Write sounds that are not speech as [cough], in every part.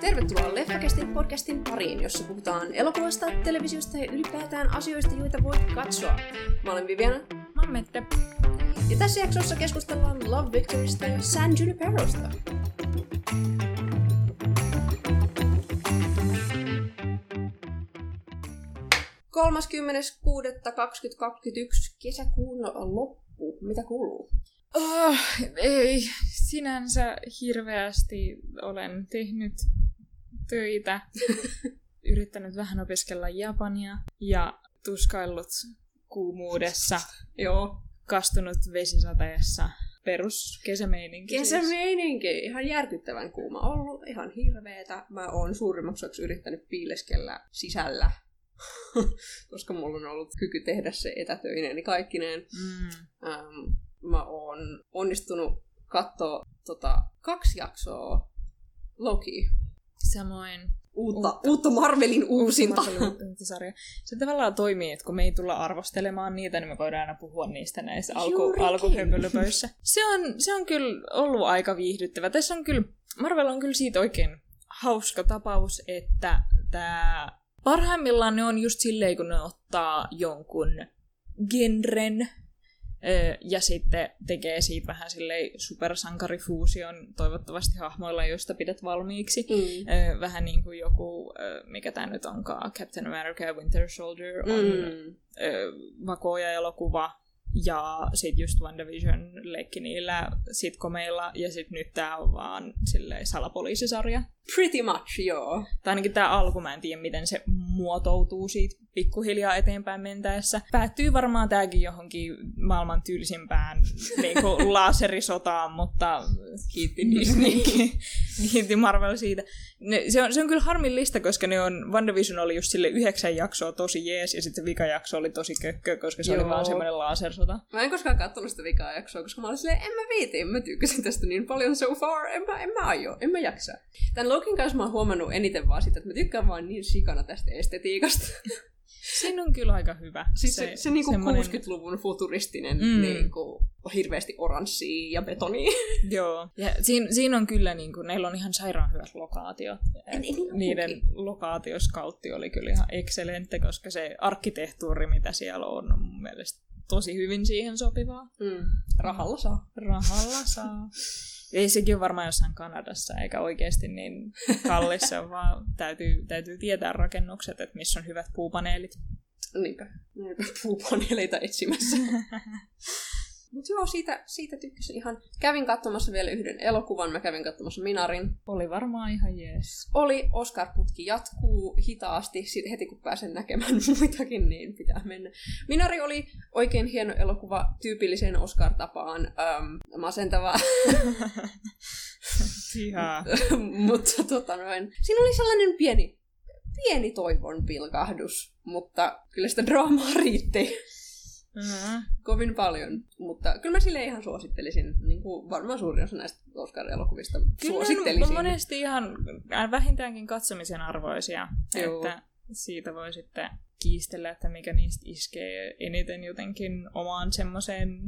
Tervetuloa Leffakestin podcastin pariin, jossa puhutaan elokuvasta, televisiosta ja ylipäätään asioista, joita voit katsoa. Mä olen Viviana, Mä oon Mette. ja tässä jaksossa keskustellaan Love Victorista ja San Juniperosta. ...30.6.2021 kesäkuun loppu. Mitä kuuluu? Oh, ei, sinänsä hirveästi olen tehnyt töitä, [laughs] yrittänyt vähän opiskella japania ja tuskaillut kuumuudessa, Joo. kastunut vesisateessa. Perus kesämeininki siis. Kesämeininki. Ihan järkyttävän kuuma ollut. Ihan hirveetä. Mä oon suurimmaksi yrittänyt piileskellä sisällä. [laughs] Koska mulla on ollut kyky tehdä se etätöinen kaikkineen. Mm. Ähm, mä oon onnistunut katsoa tota, kaksi jaksoa Loki. Samoin Uutta, Uutta. uutta Marvelin uusinta. Marvelin sarja. Se tavallaan toimii, että kun me ei tulla arvostelemaan niitä, niin me voidaan aina puhua niistä näissä alku, Juurikin. alkuhöpölöpöissä. Se on, se on kyllä ollut aika viihdyttävä. Tässä on kyllä, Marvel on kyllä siitä oikein hauska tapaus, että tämä parhaimmillaan ne on just silleen, kun ne ottaa jonkun genren ja sitten tekee siitä vähän silleen supersankarifuusion toivottavasti hahmoilla, joista pidät valmiiksi. Mm. Vähän niin kuin joku, mikä tämä nyt onkaan, Captain America Winter Soldier on Mm. ö, vakooja elokuva. Ja sit just WandaVision leikki niillä sitcomeilla, ja sit nyt tää on vaan silleen salapoliisisarja. Pretty much, joo. Tai ainakin tää alku, mä en tiedä miten se muotoutuu siitä pikkuhiljaa eteenpäin mentäessä. Päättyy varmaan tääkin johonkin maailman tyylisimpään niin kuin laaserisotaan, [laughs] mutta kiitti Disney, [laughs] kiitti Marvel siitä. Ne, se, on, se on kyllä harmillista, koska ne on, WandaVision oli just sille yhdeksän jaksoa tosi jees, ja sitten se vikajakso oli tosi kökkö, koska se Joo. oli vaan semmoinen lasersota. Mä en koskaan katsonut sitä vikaa jaksoa, koska mä olin silleen, en mä viiti, mä tykkäsin tästä niin paljon so far, en mä, en mä aio, en mä jaksa. Tän Lokin kanssa mä oon huomannut eniten vaan sitä, että mä tykkään vaan niin sikana tästä estetiikasta. [laughs] Siinä on kyllä aika hyvä. Siis se, se, se niinku semmonen- 60-luvun futuristinen Mm. niinku, hirveästi oranssia ja betonia. [laughs] Joo. Ja siinä, siinä on kyllä, niin kuin, neillä on ihan sairaan hyvät lokaatiot. En- en Niiden onkin. lokaatioskautti oli kyllä ihan excelente, koska se arkkitehtuuri, mitä siellä on, on mun mielestä tosi hyvin siihen sopivaa. Mm. Rahalla saa. Rahalla saa. [laughs] Ei sekin ole varmaan jossain Kanadassa, eikä oikeasti niin kallis, se on vaan täytyy, täytyy tietää rakennukset, että missä on hyvät puupaneelit. Niinpä. Niinpä puupaneeleita etsimässä. [laughs] Mut joo, siitä, siitä tykkäsin ihan. Kävin katsomassa vielä yhden elokuvan, mä kävin katsomassa Minarin. Oli varmaan ihan jees. Oli, Oscar-putki jatkuu hitaasti, heti kun pääsen näkemään [laughs] muitakin, niin pitää mennä. Minari oli oikein hieno elokuva tyypilliseen Oscar-tapaan, ähm, masentava, [laughs] Ihan. [laughs] mutta tota noin. Siinä oli sellainen pieni, pieni toivon pilkahdus, mutta kyllä sitä draamaa riitti Mm. kovin paljon. Mutta kyllä mä sille ihan suosittelisin, niin kuin varmaan suurin osa näistä Oscar-elokuvista Kyllä suosittelisin. on monesti ihan vähintäänkin katsomisen arvoisia, Joo. että siitä voi sitten kiistellä, että mikä niistä iskee eniten jotenkin omaan semmoiseen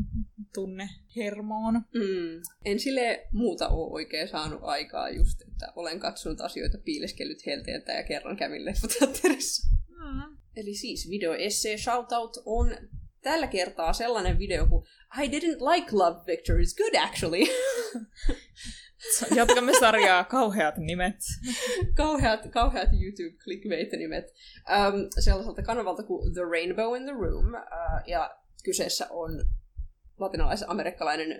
tunnehermoon. Mm. En sille muuta ole oikein saanut aikaa just, että olen katsonut asioita piileskellyt helteeltä ja kerran kävin leffateatterissa. Mm. Eli siis videoessee shoutout on tällä kertaa sellainen video kuin I didn't like Love Victor, it's good actually. [laughs] Jatkamme sarjaa kauheat nimet. kauheat, kauheat YouTube clickbait-nimet ähm, sellaiselta kanavalta kuin The Rainbow in the Room. Äh, ja kyseessä on latinalais-amerikkalainen äh,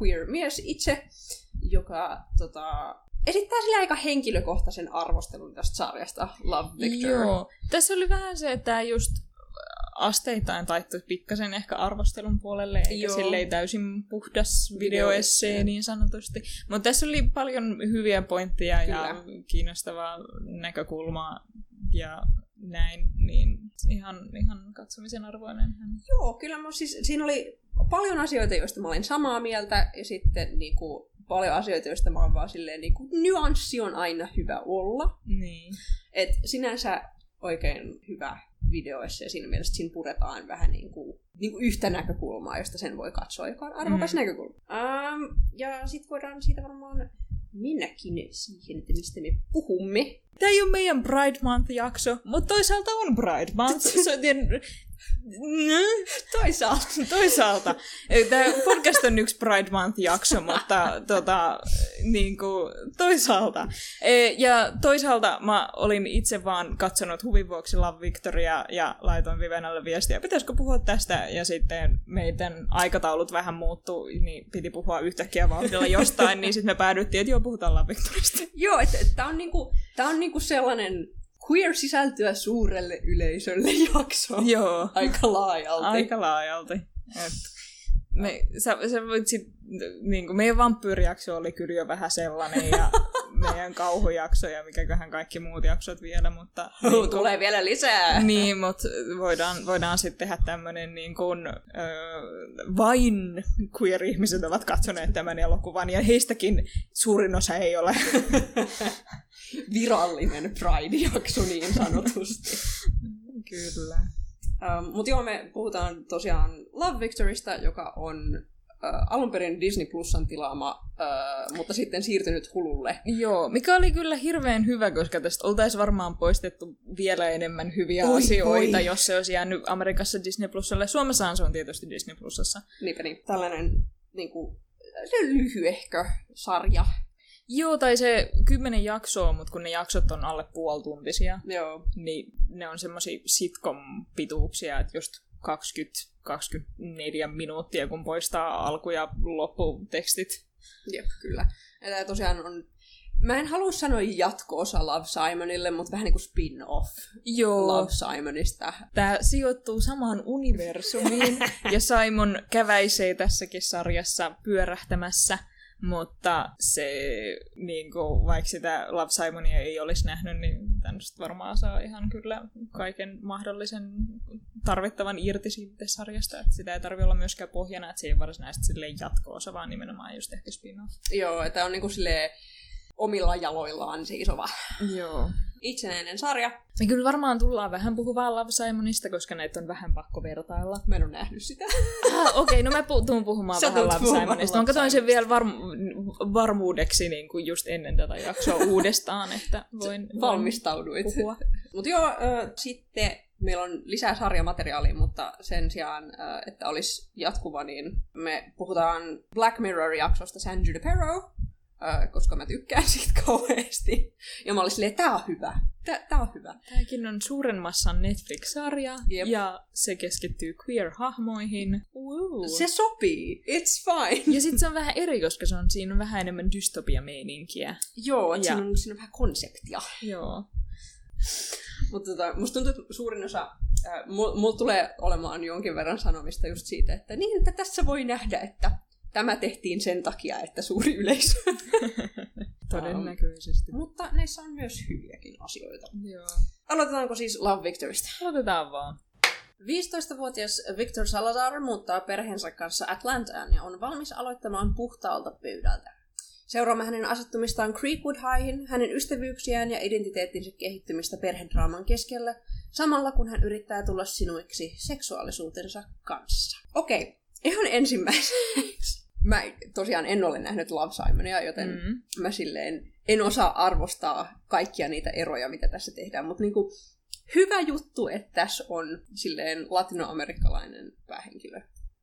queer mies itse, joka tota, esittää sille aika henkilökohtaisen arvostelun tästä sarjasta Love Victor. Joo. Tässä oli vähän se, että just asteittain taittui pikkasen ehkä arvostelun puolelle, eikä Joo. silleen täysin puhdas videoessee niin sanotusti. Mutta tässä oli paljon hyviä pointteja ja Kyllä. kiinnostavaa näkökulmaa ja näin, niin ihan, ihan katsomisen arvoinen. Joo, kyllä mä, siis, siinä oli paljon asioita, joista mä olin samaa mieltä, ja sitten niin kuin, paljon asioita, joista mä oon vaan silleen, niin kuin, nyanssi on aina hyvä olla. Niin. Et sinänsä oikein hyvä videoissa, ja siinä mielessä siinä puretaan vähän niin kuin, niin kuin yhtä näkökulmaa, josta sen voi katsoa, joka on arvokas mm. näkökulma. Um, ja sitten voidaan siitä varmaan mennäkin siihen, että mistä me puhumme. Tämä ei ole meidän Pride Month-jakso, mutta toisaalta on Pride Month. [laughs] [laughs] Toisaalta. [laughs] Toisaalta. Tämä podcast on yksi Pride Month-jakso, mutta tota, niin kuin, toisaalta. E, ja toisaalta mä olin itse vaan katsonut huvin vuoksi Love Victoria ja laitoin Vivenalle viestiä, pitäisikö puhua tästä, ja sitten meidän aikataulut vähän muuttuu, niin piti puhua yhtäkkiä vauhdilla jostain, niin sitten me päädyttiin, että joo, puhutaan Love Victorista. Joo, että et, tämä on, niinku, tää on niinku sellainen queer-sisältöä suurelle yleisölle [laughs] jakso. Joo. Aika laajalti. Aika laajalti. Et me, sä, sä voit sit, niin kuin meidän vampyyrijakso oli kyllä jo vähän sellainen ja [laughs] meidän kauhujakso ja mikäköhän kaikki muut jaksot vielä, mutta... Niin kuin, Tulee vielä lisää! Niin, mutta voidaan, voidaan sitten tehdä tämmöinen niin kuin, ö, vain queer-ihmiset ovat katsoneet tämän elokuvan ja heistäkin suurin osa ei ole. [laughs] Virallinen Pride-jakso niin sanotusti. Kyllä. Um, Mutta joo, me puhutaan tosiaan Love Victorista, joka on uh, alun perin Disney Plusan tilaama, uh, mutta sitten siirtynyt Hululle. Joo, mikä oli kyllä hirveän hyvä, koska tästä oltaisiin varmaan poistettu vielä enemmän hyviä Oi, asioita, voi. jos se olisi jäänyt Amerikassa Disney Plusalle. Suomessahan se on tietysti Disney Plusassa. Niinpä niin, tällainen niin kuin, lyhyehkö sarja. Joo, tai se kymmenen jaksoa, mutta kun ne jaksot on alle puoltuntisia, Joo. niin ne on semmoisia sitcom-pituuksia, että just 20-24 minuuttia, kun poistaa alku- ja lopputekstit. Jep, kyllä. Ja tää tosiaan on, mä en halua sanoa jatko-osa Love Simonille, mutta vähän niin kuin spin-off Joo. Love Simonista. Tämä sijoittuu samaan universumiin, [laughs] ja Simon käväisee tässäkin sarjassa pyörähtämässä, mutta se, niin kuin, vaikka sitä Love Simonia ei olisi nähnyt, niin tämän varmaan saa ihan kyllä kaiken mahdollisen tarvittavan irti siitä sarjasta. Että sitä ei tarvitse olla myöskään pohjana, että se ei varsinaisesti jatko-osa, vaan nimenomaan just ehkä spin-off. Joo, että on niin kuin silleen omilla jaloillaan seisova Joo. itsenäinen sarja. Me kyllä varmaan tullaan vähän puhumaan Love Simonista, koska näitä on vähän pakko vertailla. Mä en ole nähnyt sitä. Ah, Okei, okay, no mä pu- tuun puhumaan Sä vähän Love puhumaan Simonista. Mä katsoin sen vielä varm- varmuudeksi niin kuin just ennen tätä jaksoa [laughs] uudestaan, että voin, voin Valmistauduit. puhua. Mutta joo, äh, sitten meillä on lisää sarjamateriaalia, mutta sen sijaan, äh, että olisi jatkuva, niin me puhutaan Black Mirror-jaksosta San Junipero, koska mä tykkään [laughs] siitä kauheasti. Ja mä olin silleen, tää on hyvä. Tää, tää on hyvä. Tämäkin on suuren massan Netflix-sarja, Jep. ja se keskittyy queer-hahmoihin. Woo. Se sopii. It's fine. Ja sitten se on vähän eri, koska se on, siinä on vähän enemmän dystopia-meininkiä. Joo, Ja- siinä on, siinä on vähän konseptia. Joo. Mutta tota, musta tuntuu, että suurin osa, äh, mulla mul tulee olemaan jonkin verran sanomista just siitä, että niin, että tässä voi nähdä, että tämä tehtiin sen takia, että suuri yleisö. [laughs] Todennäköisesti. Mutta näissä on myös hyviäkin asioita. Joo. Aloitetaanko siis Love Victorista? Aloitetaan vaan. 15-vuotias Victor Salazar muuttaa perheensä kanssa Atlantaan ja on valmis aloittamaan puhtaalta pöydältä. Seuraamme hänen asettumistaan Creekwood Highhin, hänen ystävyyksiään ja identiteettinsä kehittymistä perhedraaman keskellä, samalla kun hän yrittää tulla sinuiksi seksuaalisuutensa kanssa. Okei, ihan ensimmäiseksi. Mä tosiaan en ole nähnyt Love Simonia, joten Mm. mm. mä silleen en osaa arvostaa kaikkia niitä eroja, mitä tässä tehdään, mutta niinku, hyvä juttu, että tässä on silleen latinoamerikkalainen päähenkilö.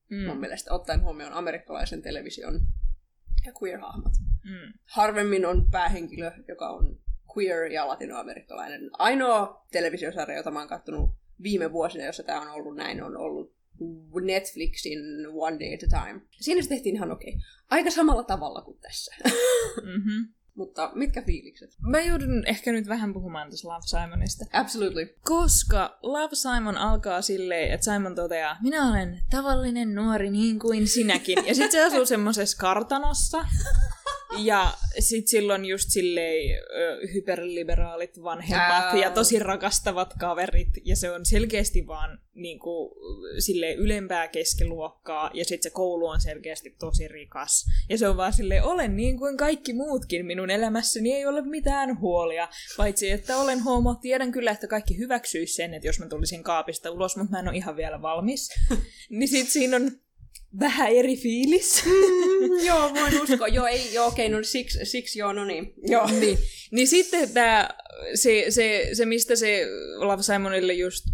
Mm. Mun mielestä ottaen huomioon amerikkalaisen television ja queer-hahmot. Mm. Harvemmin on päähenkilö, joka on queer ja latinoamerikkalainen. Ainoa televisiosarja, jota mä oon kattonut viime vuosina, jossa tämä on ollut näin, on ollut Netflixin One Day at a Time. Siinä se tehtiin ihan okei. Aika samalla tavalla kuin tässä. [laughs] Mm-hmm. Mutta mitkä fiilikset? Mä joudun ehkä nyt vähän puhumaan tässä Love Simonista. Absolutely. Koska Love Simon alkaa silleen, että Simon toteaa, minä olen tavallinen nuori niin kuin sinäkin. Ja sit se asuu [laughs] semmosessa kartanossa. Ja sit silloin just silleen hyperliberaalit vanhemmat Ää. ja tosi rakastavat kaverit. Ja se on selkeästi vaan niin kuin, sille ylempää keskiluokkaa, ja sitten se koulu on selkeästi tosi rikas. Ja se on vaan silleen, olen niin kuin kaikki muutkin minun elämässäni, ei ole mitään huolia. Paitsi, että olen homo, tiedän kyllä, että kaikki hyväksyisi sen, että jos mä tulisin kaapista ulos, mutta mä en ole ihan vielä valmis. [laughs] niin sitten siinä on vähän eri fiilis. Mm, [laughs] joo, voin uskoa. joo, ei, joo, okei, no siksi, siksi joo, no niin. Joo. niin, niin sitten tämä, se, se, se, mistä se Love Simonille just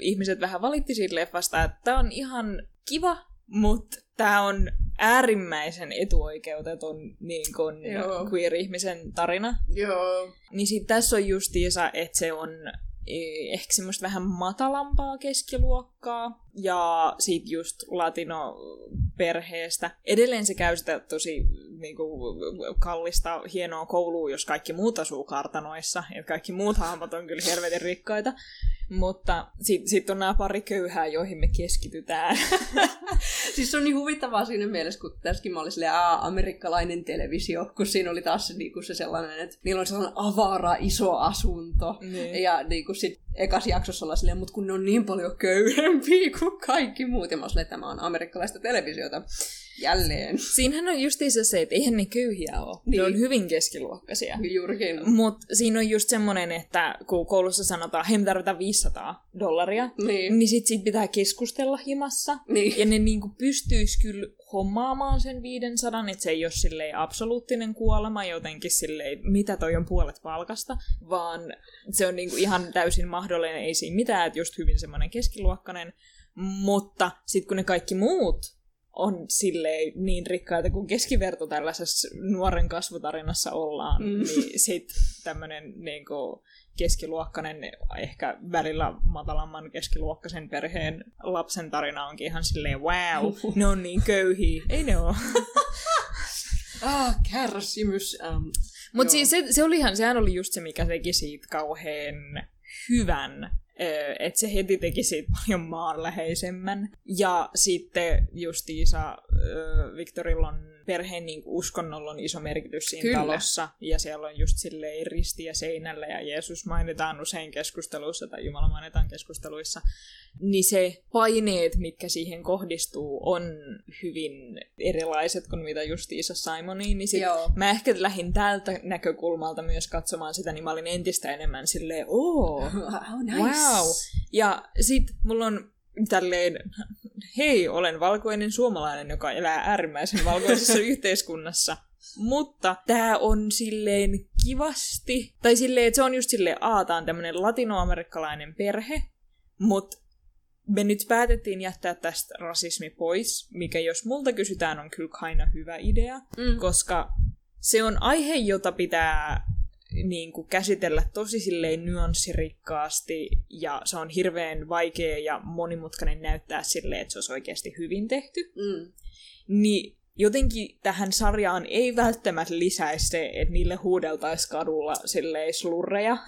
ihmiset vähän valitti siitä leffasta, että tämä on ihan kiva, mutta tämä on äärimmäisen etuoikeutetun niin kun, queer-ihmisen tarina. Joo. Niin sit tässä on justiisa, että se on e, ehkä semmoista vähän matalampaa keskiluokkaa. Ja sit just latino perheestä. Edelleen se käy sitä tosi niin kuin, kallista, hienoa koulua, jos kaikki muut asuu kartanoissa. Että kaikki muut hahmot on kyllä helvetin rikkaita. Mutta sitten sit on nämä pari köyhää, joihin me keskitytään. [laughs] siis se on niin huvittavaa siinä mielessä, kun tässäkin mä olin silleen, aa, amerikkalainen televisio, kun siinä oli taas niin kuin se sellainen, että niillä on sellainen avara iso asunto. Niin. Ja niin kuin sit ekas jaksossa ollaan silleen, mutta kun ne on niin paljon köyhempiä [laughs] kuin kaikki muut. Ja mä olin että tämä on amerikkalaista televisiota. Jälleen. [laughs] Siinähän on justiinsa se, että eihän ne köyhiä ole. Niin. Ne on hyvin keskiluokkaisia. Juurikin. Mutta siinä on just semmoinen, että kun koulussa sanotaan, hei me tarvitaan 500 dollaria, niin, niin sit siitä pitää keskustella himassa. Niin. Ja ne niinku pystyisi kyllä hommaamaan sen 500, että se ei ole silleen absoluuttinen kuolema jotenkin silleen, mitä toi on puolet palkasta, vaan se on niinku ihan täysin mahdollinen, ei siinä mitään, että just hyvin semmoinen keskiluokkainen, mutta sitten kun ne kaikki muut on silleen niin rikkaita kuin keskiverto tällaisessa nuoren kasvutarinassa ollaan, mm. niin sitten tämmöinen niin keskiluokkainen, ehkä välillä matalamman keskiluokkaisen perheen lapsen tarina onkin ihan silleen wow, ne on niin köyhiä. Ei ne ole. [laughs] ah, kärsimys. Um, Mutta siis se, se olihan, sehän oli just se, mikä teki siitä kauhean hyvän että se heti teki siitä paljon maanläheisemmän. Ja sitten justiisa Victorilla on perheen niin uskonnolla on iso merkitys siinä Kyllä. talossa. Ja siellä on just silleen ristiä seinällä ja Jeesus mainitaan usein keskusteluissa tai Jumala mainitaan keskusteluissa. Niin se paineet, mitkä siihen kohdistuu, on hyvin erilaiset kuin mitä just Iisa Simoniin. Niin sit mä ehkä lähdin tältä näkökulmalta myös katsomaan sitä, niin mä olin entistä enemmän silleen, oh, [laughs] oh nice. wow. Ja sit mulla on tälleen, hei, olen valkoinen suomalainen, joka elää äärimmäisen valkoisessa [laughs] yhteiskunnassa. Mutta tämä on silleen kivasti, tai silleen, että se on just silleen, aataan tämmöinen latinoamerikkalainen perhe, mutta me nyt päätettiin jättää tästä rasismi pois, mikä jos multa kysytään on kyllä aina hyvä idea, mm. koska se on aihe, jota pitää niin kuin käsitellä tosi silleen nyanssirikkaasti ja se on hirveän vaikea ja monimutkainen näyttää silleen, että se olisi oikeasti hyvin tehty. Mm. Niin jotenkin tähän sarjaan ei välttämättä lisäisi se, että niille huudeltaisiin kadulla silleen slurreja.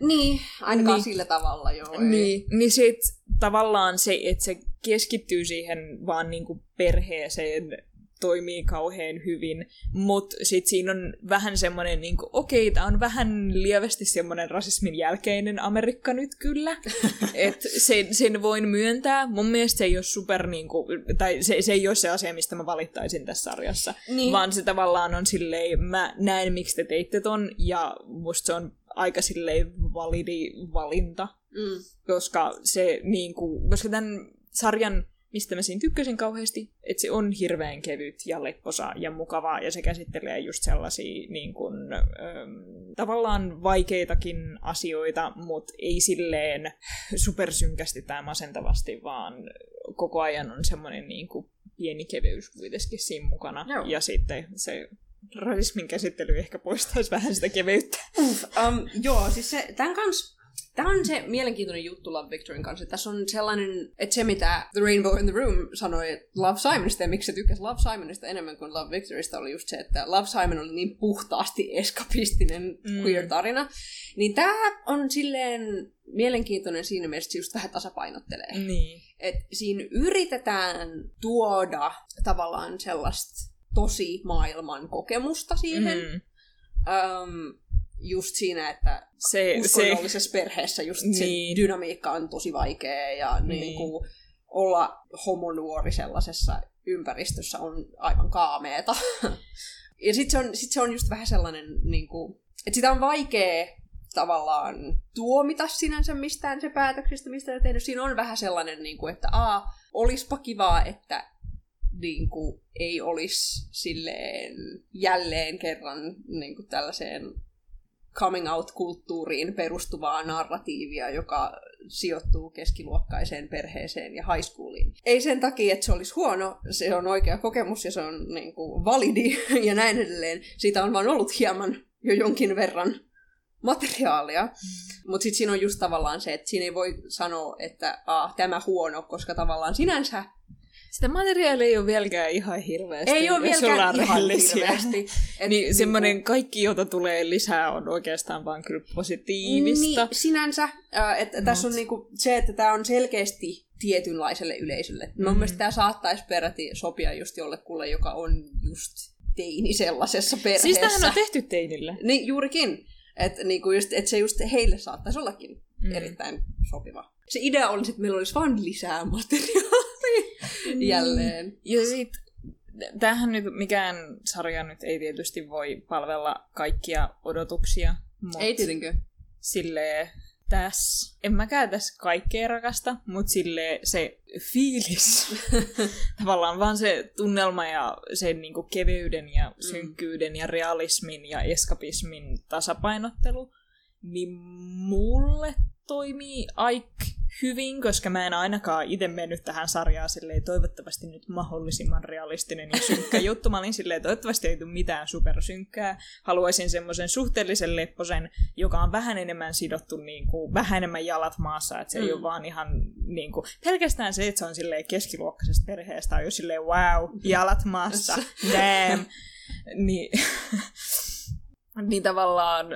Niin, ainakaan niin, sillä tavalla joo. Niin, niin sit tavallaan se, että se keskittyy siihen vaan niinku perheeseen toimii kauhean hyvin, mutta sitten siinä on vähän semmoinen, niin okei, okay, tämä on vähän lievästi semmoinen rasismin jälkeinen Amerikka nyt kyllä, [laughs] että sen, sen voin myöntää. Mun mielestä se ei ole super, niin kuin, tai se, se ei ole se asia, mistä mä valittaisin tässä sarjassa, niin. vaan se tavallaan on silleen, mä näen miksi te teitte ton, ja musta se on aika silleen validi valinta, mm. koska se niin kuin, koska tämän sarjan mistä mä siinä tykkäsin kauheasti, että se on hirveän kevyt ja lepposa ja mukavaa, ja se käsittelee just sellaisia niin kun, ähm, tavallaan vaikeitakin asioita, mutta ei silleen supersynkästi tai masentavasti, vaan koko ajan on semmoinen niin kuin pieni keveys kuitenkin siinä mukana. Joo. Ja sitten se rasismin käsittely ehkä poistaisi vähän sitä keveyttä. um, joo, siis se, tämän kanssa Tämä on se mielenkiintoinen juttu Love Victoryn kanssa. Tässä on sellainen, että se mitä The Rainbow in the Room sanoi Love Simonista ja miksi se tykkäsi Love Simonista enemmän kuin Love Victorysta oli just se, että Love Simon oli niin puhtaasti eskapistinen mm. queer-tarina. Niin tämä on silleen mielenkiintoinen siinä mielessä, että se just vähän tasapainottelee. Niin. Et siinä yritetään tuoda tavallaan sellaista tosi maailman kokemusta siihen. Mm. Um, just siinä, että Se, se, uskonnollisessa perheessä just se Niin. dynamiikka on tosi vaikea ja niin. Niin kuin, olla homonuori sellaisessa ympäristössä on aivan kaameeta. [laughs] ja sitten se, on, sit se on just vähän sellainen, niin kuin, että sitä on vaikea tavallaan tuomita sinänsä mistään se päätöksistä, mistä on tehnyt. Siinä on vähän sellainen, niin kuin, että a, olispa kivaa, että niin kuin, ei olisi silleen jälleen kerran niin kuin tällaiseen coming out-kulttuuriin perustuvaa narratiivia, joka sijoittuu keskiluokkaiseen perheeseen ja high schooliin. Ei sen takia, että se olisi huono, se on oikea kokemus ja se on niin kuin, validi [laughs] ja näin edelleen. Siitä on vaan ollut hieman jo jonkin verran materiaalia. Mm. Mutta sitten siinä on just tavallaan se, että siinä ei voi sanoa, että ah, tämä huono, koska tavallaan sinänsä sitä materiaalia ei ole vieläkään ihan hirveästi. ei ole vieläkään ihan hirveästi. [laughs] Et Niin semmoinen kaikki, jota tulee lisää, on oikeastaan vaan kyllä positiivista. Niin, sinänsä. Äh, että Mut. tässä on niinku se, että tämä on selkeästi tietynlaiselle yleisölle. Mm. Mun Mm. mielestä tämä saattaisi peräti sopia just jollekulle, joka on just teini sellaisessa perheessä. Siis tämähän on tehty teinille. Niin, juurikin. Että niinku just, et se just heille saattaisi ollakin Mm. erittäin sopiva. Se idea olisi, että meillä olisi vain lisää materiaalia Niin. Jälleen. Ja sit, tämähän nyt, mikään sarja nyt ei tietysti voi palvella kaikkia odotuksia, mutta Ei tietenkään. silleen tässä, en mäkään tässä kaikkea rakasta, mutta sille se fiilis, [laughs] tavallaan vaan se tunnelma ja sen niinku keveyden ja synkkyyden ja realismin ja eskapismin tasapainottelu, niin mulle toimii aik hyvin, koska mä en ainakaan itse mennyt tähän sarjaan silleen toivottavasti nyt mahdollisimman realistinen ja synkkä [laughs] juttu. Mä olin silleen, toivottavasti ei tule mitään supersynkkää. Haluaisin semmoisen suhteellisen lepposen, joka on vähän enemmän sidottu, niin kuin, vähän enemmän jalat maassa, että se mm. ei Mm. ole vaan ihan niin kuin, pelkästään se, että se on silleen keskiluokkaisesta perheestä, on jo silleen wow, jalat maassa, [laughs] damn. niin, [laughs] niin tavallaan,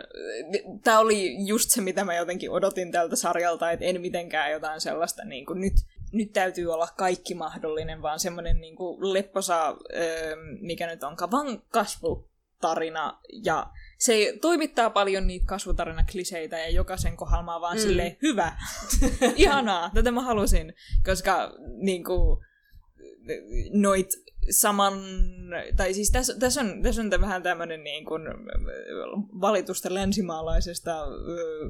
tämä oli just se, mitä mä jotenkin odotin tältä sarjalta, että en mitenkään jotain sellaista, niin kuin nyt, nyt täytyy olla kaikki mahdollinen, vaan semmoinen niin kuin lepposa, öö, mikä nyt onkaan, vaan kasvutarina, ja se toimittaa paljon niitä kasvutarinakliseitä, ja jokaisen kohdalla mä vaan. Mm. silleen, hyvä, [laughs] ihanaa, tätä mä halusin, koska niin kuin, noit saman, tai siis tässä, tässä on, tässä on vähän tämmöinen niin kuin valitusta länsimaalaisesta ö,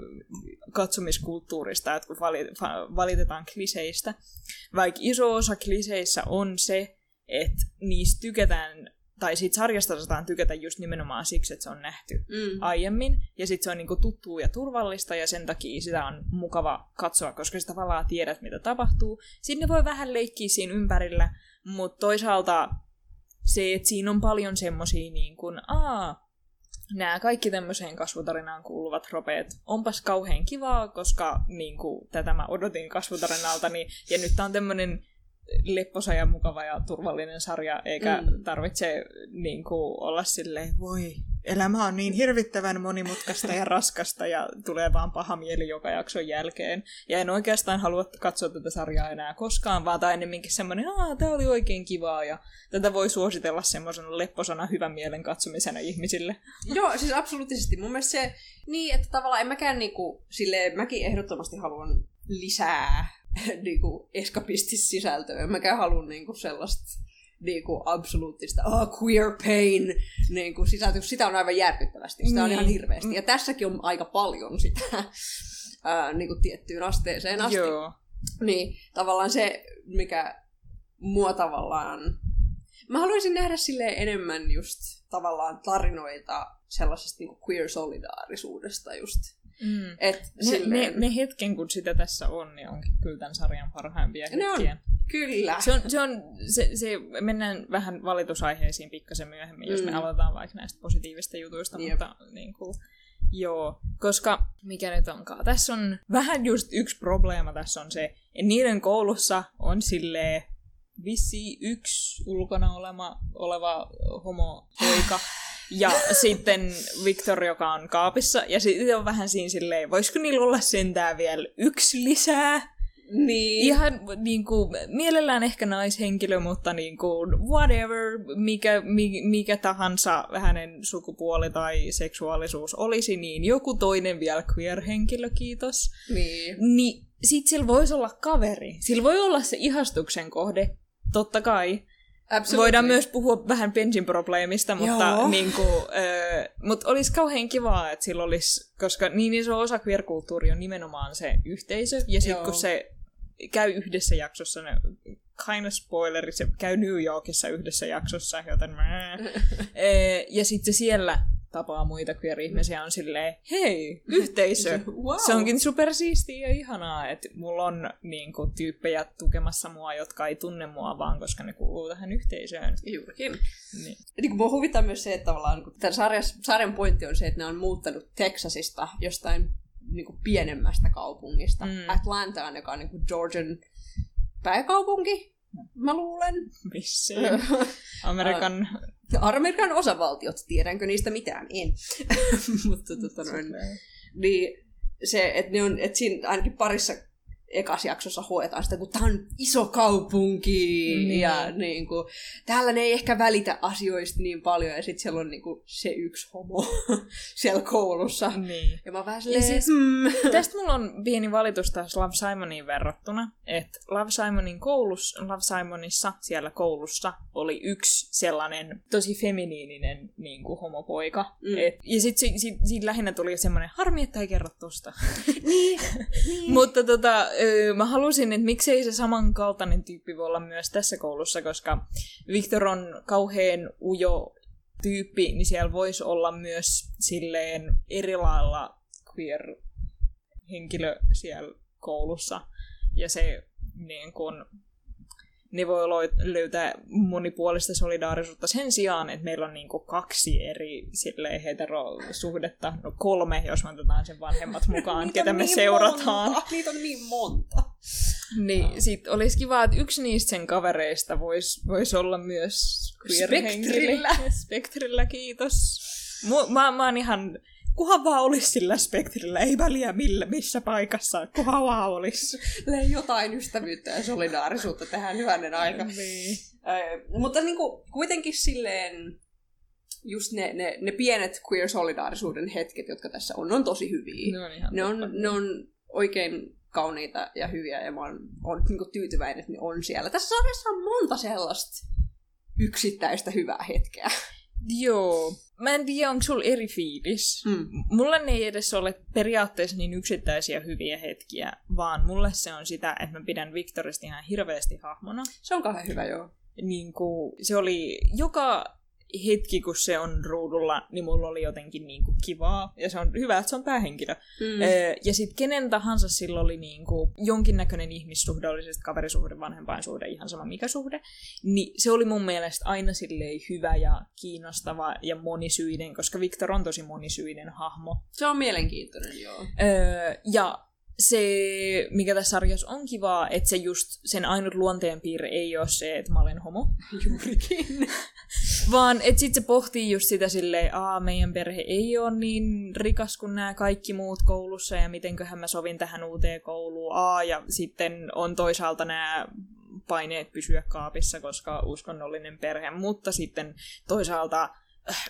katsomiskulttuurista, että kun valitetaan kliseistä, vaikka iso osa kliseissä on se, että niistä tykätään, tai siitä sarjasta saataan tykätä just nimenomaan siksi, että se on nähty Mm. aiemmin, ja sitten se on niinku tuttua ja turvallista, ja sen takia sitä on mukava katsoa, koska sä tavallaan tiedät, mitä tapahtuu. Sitten ne voi vähän leikkiä siinä ympärillä, mutta toisaalta se, että siinä on paljon semmosia niin kuin, aa, nämä kaikki tämmöiseen kasvutarinaan kuuluvat ropeet, onpas kauhean kivaa, koska niin kuin, tätä mä odotin kasvutarinaltani, ja nyt tää on tämmöinen lepposa ja mukava ja turvallinen sarja, eikä mm. Tarvitse niin kuin, olla silleen, voi, elämä on niin hirvittävän monimutkaista ja raskasta ja tulee vaan paha mieli joka jakson jälkeen. Ja en oikeastaan halua katsoa tätä sarjaa enää koskaan, vaan tämä ennemminkin semmoinen, että tämä oli oikein kivaa ja tätä voi suositella semmoisena lepposana hyvän mielen katsomisena ihmisille. Joo, siis absoluuttisesti. Mun mielestä se, niin, että tavallaan en mäkään niinku, silleen, mäkin ehdottomasti haluan lisää [laughs] niinku eskapistis-sisältöä. En mäkään halua niinku sellaista niinku absoluuttista oh, queer pain niinku sisältöä, sitä on aivan järkyttävästi. Sitä on Niin. ihan hirveästi. Ja tässäkin on aika paljon sitä [laughs] ää, niinku tiettyyn asteeseen asti. Joo. Niin, tavallaan se, mikä mua tavallaan... Mä haluaisin nähdä sille enemmän just tavallaan tarinoita sellaisesta niinku queer-solidaarisuudesta just. Mm. Et Ne, ne, silleen, ne hetken, kun sitä tässä on, niin onkin kyllä tämän sarjan parhaimpia Ne on. hetkiä. Kyllä. Se on, se on se, se, mennään vähän valitusaiheisiin pikkasen myöhemmin, jos me Mm. aloitetaan vaikka näistä positiivista jutuista, Jep. mutta niin kuin, joo, koska mikä nyt onkaan, tässä on vähän just yksi probleema tässä on se, että niiden koulussa on silleen vissi yksi ulkona olema, oleva homo-poika, [laughs] ja sitten Victor, joka on kaapissa, ja sitten on vähän siinä silleen, voisiko niillä olla sentään vielä yksi lisää? Niin. Ihan niin kuin, mielellään ehkä naishenkilö, mutta niin kuin, whatever, mikä, mikä tahansa hänen sukupuoli tai seksuaalisuus olisi, niin joku toinen vielä queer-henkilö, kiitos. Niin. Niin sit sillä voisi olla kaveri. Sillä voi olla se ihastuksen kohde, totta kai. Absolutely. Voidaan myös puhua vähän Benjin probleemista, mutta niin kuin, äh, mut olisi kauhean kivaa, että sillä olisi, koska niin iso osa queer-kulttuuri on nimenomaan se yhteisö, ja sitten kun se käy yhdessä jaksossa, ne, kind of spoileri, se käy New Yorkissa yhdessä jaksossa, joten mä... [laughs] ja sitten se siellä tapaa muita queer-ihmisiä on silleen, hei, yhteisö. [laughs] wow. Se onkin supersiistiä ja ihanaa, että mulla on niin kuin, tyyppejä tukemassa mua, jotka ei tunne mua vaan, koska ne kuuluu tähän yhteisöön. Juurikin. Niin. niin kuin mua huvittaa myös se, että tavallaan kun tämän sarjan, sarjan pointti on se, että ne on muuttanut Texasista jostain niin kuin pienemmästä kaupungista mm. Atlantaan, joka on niin kuin Georgian pääkaupunki, mä luulen. Missä? [laughs] Amerikan... Amerikan osavaltiot, tiedänkö niistä mitään? En. [laughs] Mutta tota noin, niin se, että ne on, että siinä ainakin parissa ekas jaksossa hoetaan sitä, kun tämä on iso kaupunki mm. ja niin kuin, täällä ne ei ehkä välitä asioista niin paljon ja sitten siellä on niin kuin, se yksi homo [laughs] siellä koulussa. Niin. Ja mä vähän silleen, siis, mm. Tästä mulla on pieni valitus taas Love Simoniin verrattuna, että Love Simonin koulussa, Love Simonissa siellä koulussa oli yksi sellainen tosi feminiininen niin kuin homopoika. Mm. Et, ja sitten si, si, si, lähinnä tuli semmoinen, harmi, että ei kerro tosta. niin, [laughs] niin. Mutta tota, öö, mä halusin, että miksei se samankaltainen tyyppi voi olla myös tässä koulussa, koska Victor on kauhean ujo tyyppi, niin siellä voisi olla myös silleen eri lailla queer henkilö siellä koulussa. Ja se niin kun, ne voi löytää monipuolista solidaarisuutta sen sijaan, että meillä on niinku kaksi eri silleen, heterosuhdetta, no kolme, jos me otetaan sen vanhemmat mukaan, [laughs] ketä me niin seurataan. Monta. Niitä on niin monta. Niin, no. sit olisi kiva, että yksi niistä sen kavereista voisi vois olla myös Spektrillä. [laughs] Spektrillä, kiitos. Mu- mä, mä oon ihan Kuhan vaan olisi sillä spektrillä, ei väliä millä, missä paikassa, kuhan vaan olisi. Lee jotain ystävyyttä ja solidaarisuutta tähän hyvänen aika. Niin. Äh, mutta niin kuin, kuitenkin silleen, just ne, ne, ne pienet queer-solidaarisuuden hetket, jotka tässä on, on tosi hyviä. Ne on, ihan ne on, ne on oikein kauniita ja hyviä, ja mä oon, oon niin tyytyväinen, että ne on siellä. Tässä sarjassa on monta sellaista yksittäistä hyvää hetkeä. Joo. Mä en tiedä, onko sulla eri fiilis. Mm. Mulle ne ei edes ole periaatteessa niin yksittäisiä hyviä hetkiä, vaan mulle se on sitä, että mä pidän Victorista ihan hirveästi hahmona. Se on kauhean hyvä, joo. Niin kuin, se oli joka hetki, kun se on ruudulla, niin mulla oli jotenkin niin kuin kivaa. Ja se on hyvä, että se on päähenkilö. Mm. Öö, ja sitten kenen tahansa sillä oli niin kuin jonkinnäköinen ihmissuhde, oli se kaverisuhde, vanhempainsuhde, ihan sama mikä suhde. Niin se oli mun mielestä aina silleen hyvä ja kiinnostava ja monisyinen, koska Victor on tosi monisyinen hahmo. Se on mielenkiintoinen, joo. Öö, ja se, mikä tässä sarjassa on kivaa, että se just sen ainut luonteenpiirre ei ole se, että mä olen homo. [laughs] Juurikin. [laughs] Vaan että sitten se pohtii just sitä silleen, aa meidän perhe ei ole niin rikas kuin nämä kaikki muut koulussa ja mitenköhän mä sovin tähän uuteen kouluun. Aa ja sitten on toisaalta nämä paineet pysyä kaapissa, koska uskonnollinen perhe, mutta sitten toisaalta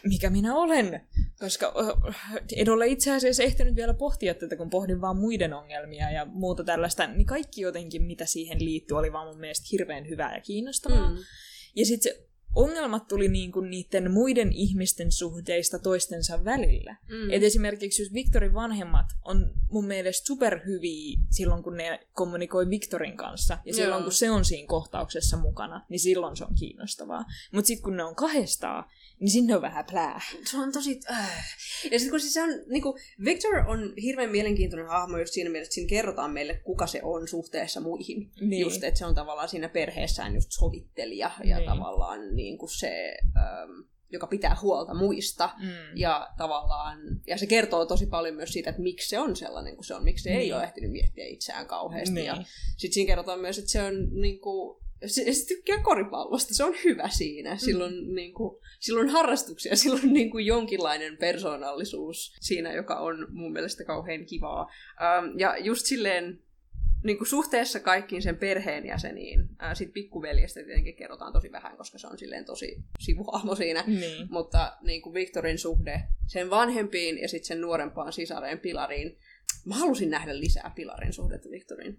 mikä minä olen, koska en ole itse asiassa ehtinyt vielä pohtia tätä, kun pohdin vaan muiden ongelmia ja muuta tällaista, niin kaikki jotenkin, mitä siihen liittyy, oli vaan mun mielestä hirveän hyvää ja kiinnostavaa. Mm. Ja sitten se ongelmat tuli niinku niiden muiden ihmisten suhteista toistensa välillä. Mm. Et esimerkiksi jos Victorin vanhemmat on mun mielestä superhyviä silloin, kun ne kommunikoi Victorin kanssa, ja silloin, Joo. kun se on siinä kohtauksessa mukana, niin silloin se on kiinnostavaa. Mutta sitten kun ne on kahdestaan, niin sinne on vähän plää. Se on tosi... Äh. Ja sitten kun siis se on, niinku, Victor on hirveän mielenkiintoinen hahmo just siinä mielessä, että siinä kerrotaan meille, kuka se on suhteessa muihin. Niin. Just, että se on tavallaan siinä perheessään just sovittelija ja niin. tavallaan niinku se... Ähm, joka pitää huolta muista. Mm. Ja tavallaan, ja se kertoo tosi paljon myös siitä, että miksi se on sellainen kuin se on, miksi se niin. ei ole ehtinyt miettiä itseään kauheasti. Niin. Ja sitten siinä kerrotaan myös, että se on niin kuin, se, se tykkää koripallosta, se on hyvä siinä. Silloin, mm. niin kuin, silloin harrastuksia, [laughs] silloin niin kuin jonkinlainen persoonallisuus siinä, joka on mun mielestä kauhean kivaa. Um, ja just silleen, niin kuin suhteessa kaikkiin sen perheenjäseniin. Sitten pikkuveljestä tietenkin kerrotaan tosi vähän, koska se on silleen tosi sivuhahmo siinä. Niin. Mutta niin kuin Victorin suhde sen vanhempiin ja sitten sen nuorempaan sisareen Pilariin. Mä halusin nähdä lisää Pilarin suhdetta Victoriin.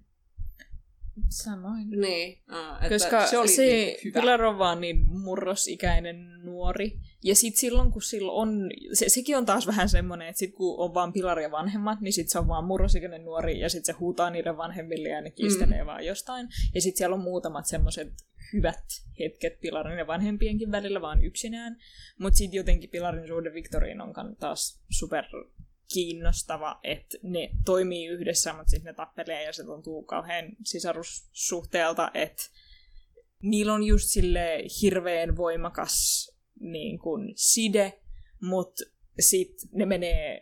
Samoin. Niin, uh, että Koska se oli se niin hyvä. Pilar on vaan niin murrosikäinen nuori. Ja sit silloin, kun sillä on, se, sekin on taas vähän semmoinen, että sit kun on vaan Pilar ja vanhemmat, niin sit se on vaan murrosikäinen nuori, ja sit se huutaa niiden vanhemmille ja ne kistelee mm. vaan jostain. Ja sit siellä on muutamat semmoiset hyvät hetket Pilarin ja vanhempienkin välillä vaan yksinään. Mutta sitten jotenkin Pilarin suhde Victoriin on kan- taas super kiinnostava, että ne toimii yhdessä, mutta sitten ne tappelee ja se tuntuu kauhean sisarussuhteelta, että niillä on just sille hirveän voimakas niin kun, side, mutta sitten ne menee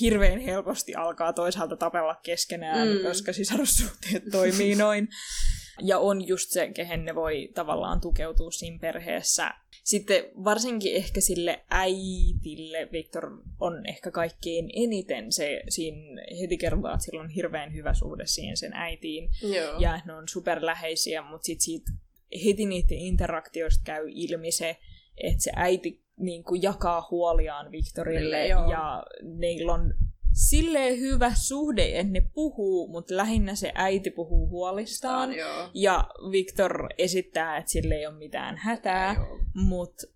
hirveän helposti alkaa toisaalta tapella keskenään, Mm. koska sisarussuhteet toimii noin. [laughs] Ja on just se, kehen ne voi tavallaan tukeutua siinä perheessä. Sitten varsinkin ehkä sille äitille Victor on ehkä kaikkein eniten se, siinä heti kerrotaan, että sillä on hirveän hyvä suhde siihen sen äitiin. Joo. Ja ne on superläheisiä, mutta sitten siitä heti niiden interaktioista käy ilmi se, että se äiti niin kuin jakaa huoliaan Victorille Joo. ja neillä on silleen hyvä suhde, että ne puhuu, mutta lähinnä se äiti puhuu huolistaan. Joo. Ja Victor esittää, että sille ei ole mitään hätää, mutta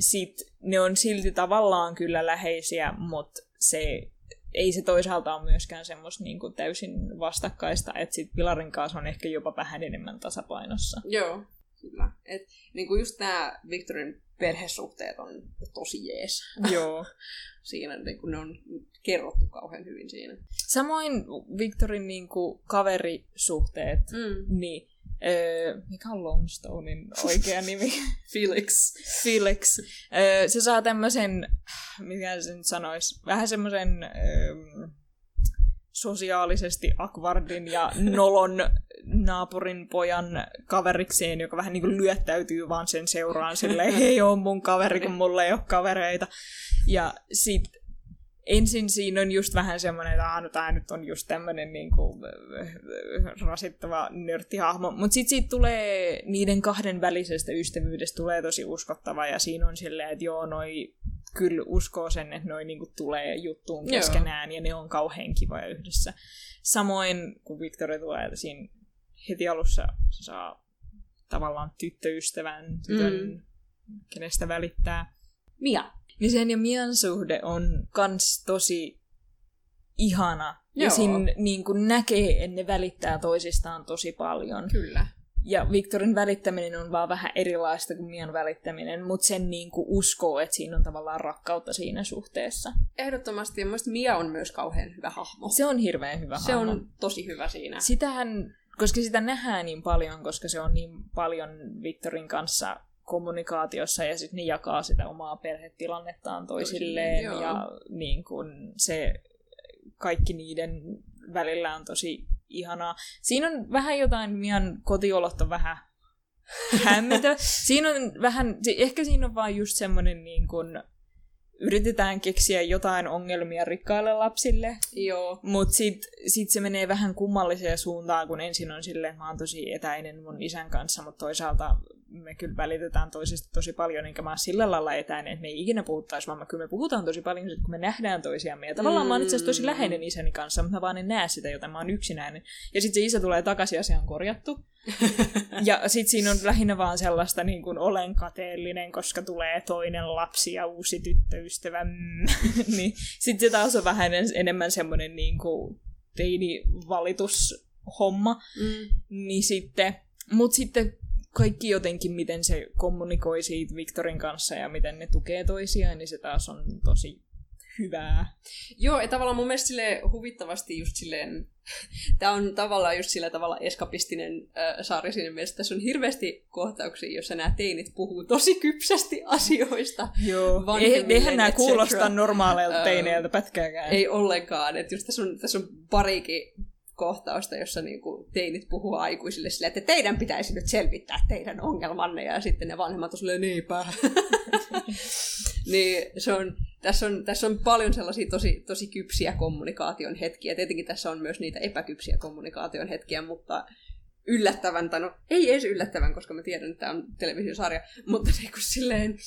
sit ne on silti tavallaan kyllä läheisiä, mutta se ei se toisaalta ole myöskään semmoista niin kuin täysin vastakkaista, että sit Pilarin kanssa on ehkä jopa vähän enemmän tasapainossa. Joo, kyllä. Et, niin kuin just nämä Victorin perhesuhteet on tosi jees. Joo. [laughs] Siinä niin kuin ne on kerrottu kauhean hyvin siinä. Samoin Victorin niin kuin, kaverisuhteet, Mm. niin öö, mikä on Longstonein oikea [laughs] nimi? Felix. Felix. Öö, se saa tämmöisen, mikä se nyt sanoisi, vähän semmoisen öö, sosiaalisesti akvardin ja nolon naapurin pojan kaverikseen, joka vähän niin kuin lyöttäytyy vaan sen seuraan silleen, [laughs] hei on mun kaveri, kun mulla ei ole kavereita. Ja sit ensin siinä on just vähän semmoinen, että "Aa, no tää nyt on just tämmönen niin kuin, rasittava nörttihahmo. Mutta sitten siitä tulee, niiden kahden välisestä ystävyydestä tulee tosi uskottava ja siinä on silleen, että joo, noi kyllä uskoo sen, että noi niinku tulee juttuun Joo. keskenään ja ne on kauhean kivoja yhdessä. Samoin kun Victoria tulee, siinä heti alussa se saa tavallaan tyttöystävän, tytön, Mm. kenestä välittää. Mia. Niin sen ja Mian suhde on kans tosi ihana. Joo. Ja siinä niin kuin näkee, että ne välittää toisistaan tosi paljon. Kyllä. Ja Victorin välittäminen on vaan vähän erilaista kuin Mian välittäminen, mutta sen niin kuin uskoo, että siinä on tavallaan rakkautta siinä suhteessa. Ehdottomasti. Ja Mia on myös kauhean hyvä hahmo. Se on hirveän hyvä Se hahmo. on tosi hyvä siinä. Sitähän, koska sitä nähdään niin paljon, koska se on niin paljon Victorin kanssa kommunikaatiossa ja sitten ne jakaa sitä omaa perhetilannettaan toisilleen joo. ja niin kun se kaikki niiden välillä on tosi ihanaa. Siinä on vähän jotain, Mian kotiolot on vähän [laughs] hämmentävä. Siinä on vähän, ehkä siinä on vaan just semmoinen niin kun, yritetään keksiä jotain ongelmia rikkaille lapsille, Joo. mutta sitten sit se menee vähän kummalliseen suuntaan, kun ensin on silleen, että mä oon tosi etäinen mun isän kanssa, mutta toisaalta me kyllä välitetään toisista tosi paljon, enkä mä oon sillä lailla etäinen, että me ei ikinä puhuttaisi, vaan me kyllä me puhutaan tosi paljon, kun me nähdään toisiamme. Ja tavallaan mä oon itse asiassa tosi läheinen isäni kanssa, mutta mä vaan en näe sitä, joten mä oon yksinäinen. Ja sitten se isä tulee takaisin [laughs] ja se on korjattu. ja sitten siinä on lähinnä vaan sellaista, niin kuin olen kateellinen, koska tulee toinen lapsi ja uusi tyttöystävä. Mm. [laughs] niin sitten se taas on vähän en- enemmän semmoinen niin kuin teini-valitushomma. Mm. Niin sitten, mut sitten kaikki jotenkin, miten se kommunikoi siitä Victorin kanssa ja miten ne tukee toisiaan, niin se taas on tosi hyvää. Joo, ja tavallaan mun mielestä sille huvittavasti just silleen, [laughs] tämä on tavallaan just sillä tavalla eskapistinen äh, sarja siinä mielessä, tässä on hirveästi kohtauksia, jossa nämä teinit puhuu tosi kypsästi [laughs] asioista. Joo. Vanhemmilleen, Eihän nämä kuulosta normaaleilta teineiltä pätkääkään. Ei ollenkaan, että just tässä on, tässä on parikin kohtausta, jossa niinku teinit puhuu aikuisille sille, että teidän pitäisi nyt selvittää teidän ongelmanne, ja sitten ne vanhemmat on silleen, niinpä. [laughs] niin se on, tässä on, tässä on paljon sellaisia tosi, tosi kypsiä kommunikaation hetkiä. Tietenkin tässä on myös niitä epäkypsiä kommunikaation hetkiä, mutta yllättävän, tai no ei edes yllättävän, koska mä tiedän, että tämä on televisiosarja, mutta niin kuin silleen,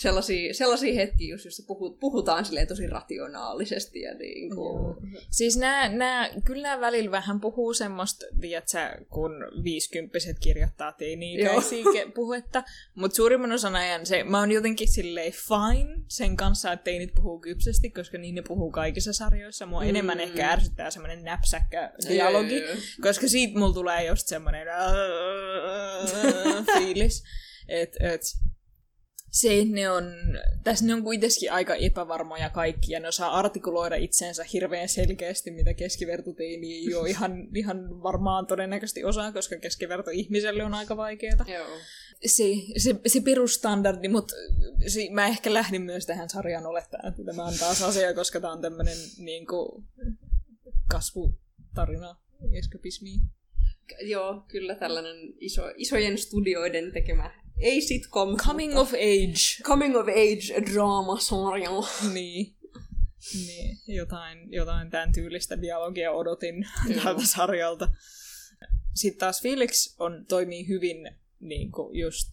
sellaisia, sellaisia hetkiä, joissa puhut, puhutaan tosi rationaalisesti. Ja niin kuin... Siis nää, nää, kyllä nämä välillä vähän puhuu semmoista, tiedätkö, kun viisikymppiset kirjoittaa teini-ikäisiä puhetta, mutta suurimman osan ajan se, mä oon jotenkin silleen fine sen kanssa, että teinit puhuu kypsesti, koska niin ne puhuu kaikissa sarjoissa. Mua mm. enemmän ehkä ärsyttää semmoinen näpsäkkä dialogi, koska siitä mulla tulee just semmoinen fiilis. Että et, se, että ne on, tässä ne on kuitenkin aika epävarmoja kaikki, ja ne osaa artikuloida itseensä hirveän selkeästi, mitä keskivertoteini ei ole [laughs] ihan, ihan varmaan todennäköisesti osaa, koska keskiverto ihmiselle on aika vaikeaa. Joo. Se, se, se perusstandardi, mutta se, mä ehkä lähdin myös tähän sarjaan olettaa, että tämä on taas asia, koska tämä on tämmöinen niin kuin, kasvutarina, eskapismi. Joo, kyllä tällainen iso, isojen studioiden tekemä ei sitcom. Coming mutta... of age. Coming of age draamasarja. niin. Niin, jotain, jotain tämän tyylistä dialogia odotin tältä sarjalta. Sitten taas Felix on, toimii hyvin niin kuin just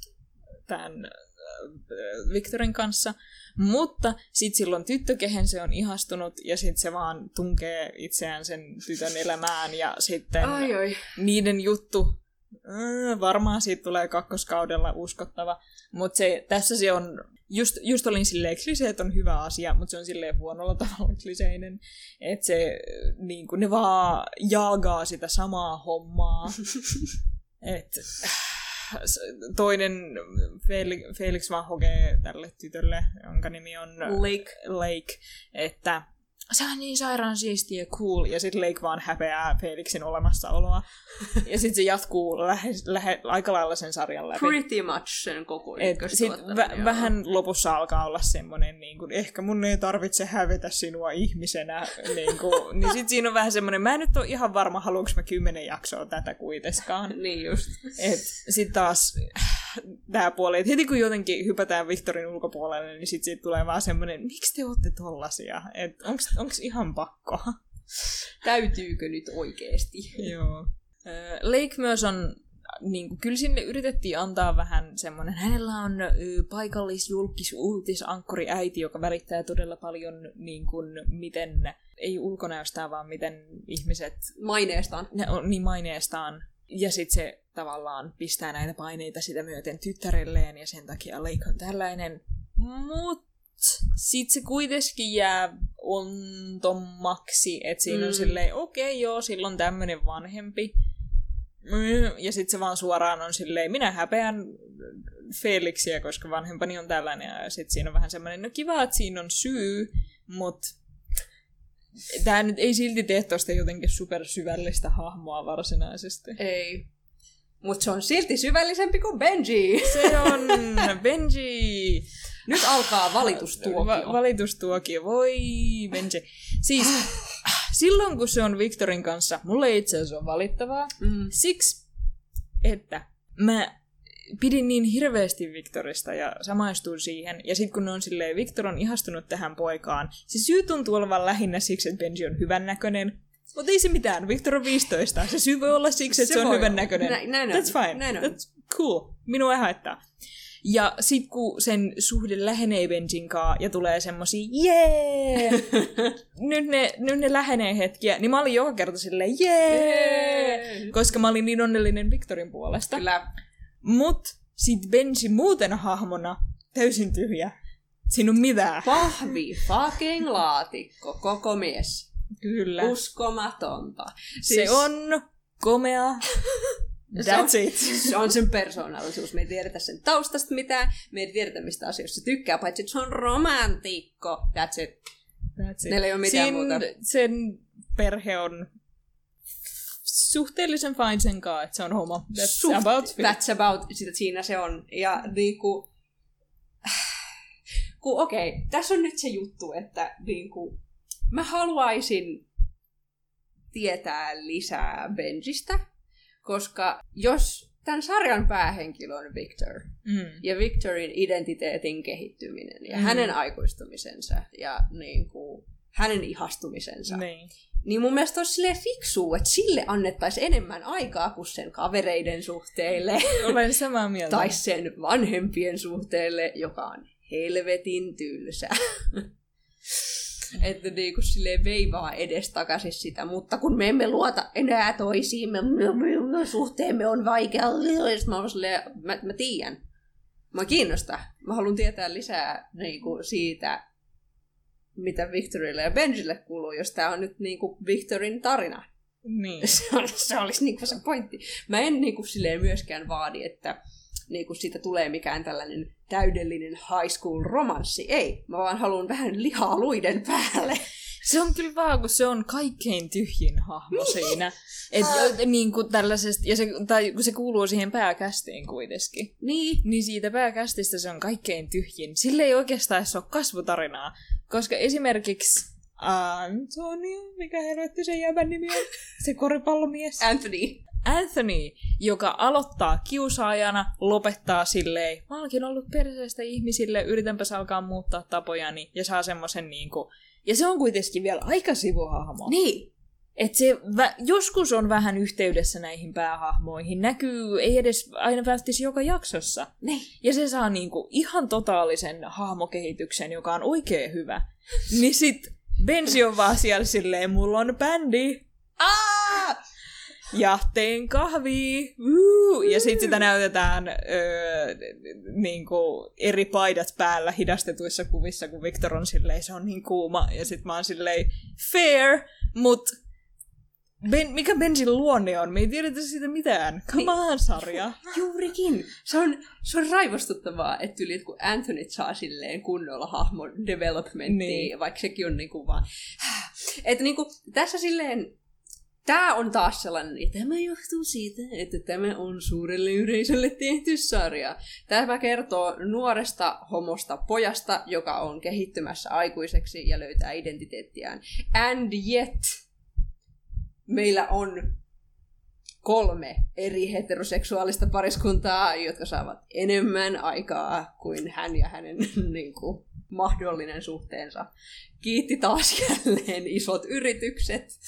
tämän äh, Victorin kanssa, mutta sitten silloin tyttö, kehen se on ihastunut, ja sitten se vaan tunkee itseään sen tytön elämään, ja sitten ai, ai. niiden juttu Äh, varmaan siitä tulee kakkoskaudella uskottava. Mutta tässä se on, just, just olin silleen, kliseet on hyvä asia, mutta se on silleen huonolla [laughs] tavalla kliseinen. Että se, niin ne vaan jaagaa sitä samaa hommaa. [laughs] Et, toinen Felix, hokee tälle tytölle, jonka nimi on Lake, Lake että se on niin sairaan siistiä ja cool, ja sitten Lake vaan häpeää Felixin olemassaoloa. [laughs] ja sitten se jatkuu lähe, lähe, aika lailla sen sarjan läpi. Pretty much sen koko Sitten vä- vähän lopussa alkaa olla semmoinen, niin kuin, ehkä mun ei tarvitse hävetä sinua ihmisenä. [laughs] niin, kuin, niin sitten siinä on vähän semmoinen, mä en nyt ole ihan varma, haluanko mä kymmenen jaksoa tätä kuitenkaan. [laughs] niin just. Sitten taas [laughs] tämä puoli, että heti kun jotenkin hypätään Victorin ulkopuolelle, niin sitten siitä tulee vaan semmoinen, miksi te olette tollasia? Että onko ihan pakko? [laughs] Täytyykö nyt oikeesti? Joo. Lake myös on, niin kuin, kyllä sinne yritettiin antaa vähän semmoinen, hänellä on paikallisjulkis uutisankkori äiti, joka välittää todella paljon niin kuin, miten, ei ulkonäöstään, vaan miten ihmiset... Maineestaan. Ne on, niin maineestaan. Ja sitten se tavallaan pistää näitä paineita sitä myöten tyttärelleen, ja sen takia Lake on tällainen. Mutta sitten se kuitenkin jää ontommaksi, että siinä mm. on silleen, okei okay, joo, silloin tämmöinen vanhempi. Ja sitten se vaan suoraan on silleen, minä häpeän Felixia, koska vanhempani on tällainen. Ja sitten siinä on vähän semmoinen, no kiva, että siinä on syy, mutta tämä nyt ei silti tee tuosta jotenkin supersyvällistä hahmoa varsinaisesti. Ei. Mutta se on silti syvällisempi kuin Benji. Se on [laughs] Benji. Nyt alkaa valitustuokio. Va- valitustuokio. Voi Benji. Siis silloin kun se on Victorin kanssa, mulle itse asiassa on valittavaa. Mm. Siksi, että mä pidin niin hirveästi Victorista ja samaistuin siihen. Ja sitten kun ne on silleen, Victor on ihastunut tähän poikaan, se syy tuntuu olevan lähinnä siksi, että Benji on hyvännäköinen. Mutta ei se mitään, Victor on 15. Se syy voi olla siksi, että se, se on hyvännäköinen. Näin, näin That's fine. Näin on. That's cool. Minua ei haittaa. Ja sit kun sen suhde lähenee Benjin kaa ja tulee semmosia jee, [laughs] nyt, ne, nyt ne lähenee hetkiä, niin mä olin joka kerta silleen jee, koska mä olin niin onnellinen Victorin puolesta. Kyllä. Mut sit Benji muuten hahmona täysin tyhjä. Siinä on mitään. Pahvi fucking laatikko, koko mies. Kyllä. Uskomatonta. Siis... Se on komea. [laughs] That's se on, it. Se on sen persoonallisuus. Me ei tiedetä sen taustasta mitään. Me ei tiedetä, mistä asioista se tykkää, paitsi että se on romantikko. That's it. That's it. Meillä ei ole mitään muuta. Sen perhe on suhteellisen fine sen kanssa, että se on homo. That's Suht, about it. That's about sitä siinä se on. Ja niinku... [sighs] Kun okei, okay, tässä on nyt se juttu, että niinku, mä haluaisin tietää lisää Benjistä, koska jos tämän sarjan päähenkilö on Victor. Mm. Ja Victorin identiteetin kehittyminen ja Mm. hänen aikuistumisensa ja niin kuin, hänen ihastumisensa. Niin. Niin mun mielestä olisi silleen fiksua, että sille annettaisiin enemmän aikaa kuin sen kavereiden suhteille Olen samaa mieltä. tai sen vanhempien suhteelle, joka on helvetin tylsä. [laughs] että niinku silleen veivaa edestakaisin sitä, mutta kun me emme luota enää toisiimme, me, me, me, suhteemme on vaikea. Sitten mä oon silleen, mä, mä tiedän. Mä kiinnosta. Mä haluan tietää lisää niinku, siitä, mitä Victorille ja Benjille kuuluu, jos tää on nyt niinku Victorin tarina. Niin. [laughs] Se, on, se olisi niinku se pointti. Mä en niinku silleen myöskään vaadi, että niinku siitä tulee mikään tällainen täydellinen high school romanssi. Ei, mä vaan haluan vähän lihaa luiden päälle. Se on kyllä vaan, kun se on kaikkein tyhjin hahmo siinä. Et, jo, niin kuin tällaisesta, ja se, tai kun se kuuluu siihen pääkästiin kuitenkin. Niin. Niin siitä pääkästistä se on kaikkein tyhjin. Sille ei oikeastaan ole kasvutarinaa. Koska esimerkiksi Antonio, mikä helvetti sen jäbän nimi on? Se koripallomies. Anthony. Anthony, joka aloittaa kiusaajana, lopettaa silleen, mä oonkin ollut perseestä ihmisille, yritänpäs alkaa muuttaa tapojani, ja saa semmoisen niinku... Ja se on kuitenkin vielä aika sivuhahmo. Niin. Et se vä- joskus on vähän yhteydessä näihin päähahmoihin. Näkyy, ei edes aina välttis joka jaksossa. Niin. Ja se saa niinku ihan totaalisen hahmokehityksen, joka on oikein hyvä. Niin sit Bensi on vaan siellä silleen, mulla on bändi, Ah! Ja teen kahvia. Woo! Ja sitten sitä näytetään öö, niinku eri paidat päällä hidastetuissa kuvissa, kun Victor on silleen, se on niin kuuma. Ja sitten mä oon silleen, fair, mut ben, mikä Bensin luonne on? Me ei tiedetä siitä mitään. Come on, sarja. [laughs] Juurikin. Se on, se on raivostuttavaa, että yli, kun Anthony saa silleen kunnolla hahmon developmentia, Niin. vaikka sekin on niinku vaan... [sighs] Että niinku, tässä silleen Tämä on taas sellainen, ja tämä johtuu siitä, että tämä on suurelle yleisölle tehty sarja. Tämä kertoo nuoresta homosta pojasta, joka on kehittymässä aikuiseksi ja löytää identiteettiään. And yet, meillä on kolme eri heteroseksuaalista pariskuntaa, jotka saavat enemmän aikaa kuin hän ja hänen [laughs] niin kuin, mahdollinen suhteensa. Kiitti taas jälleen isot yritykset.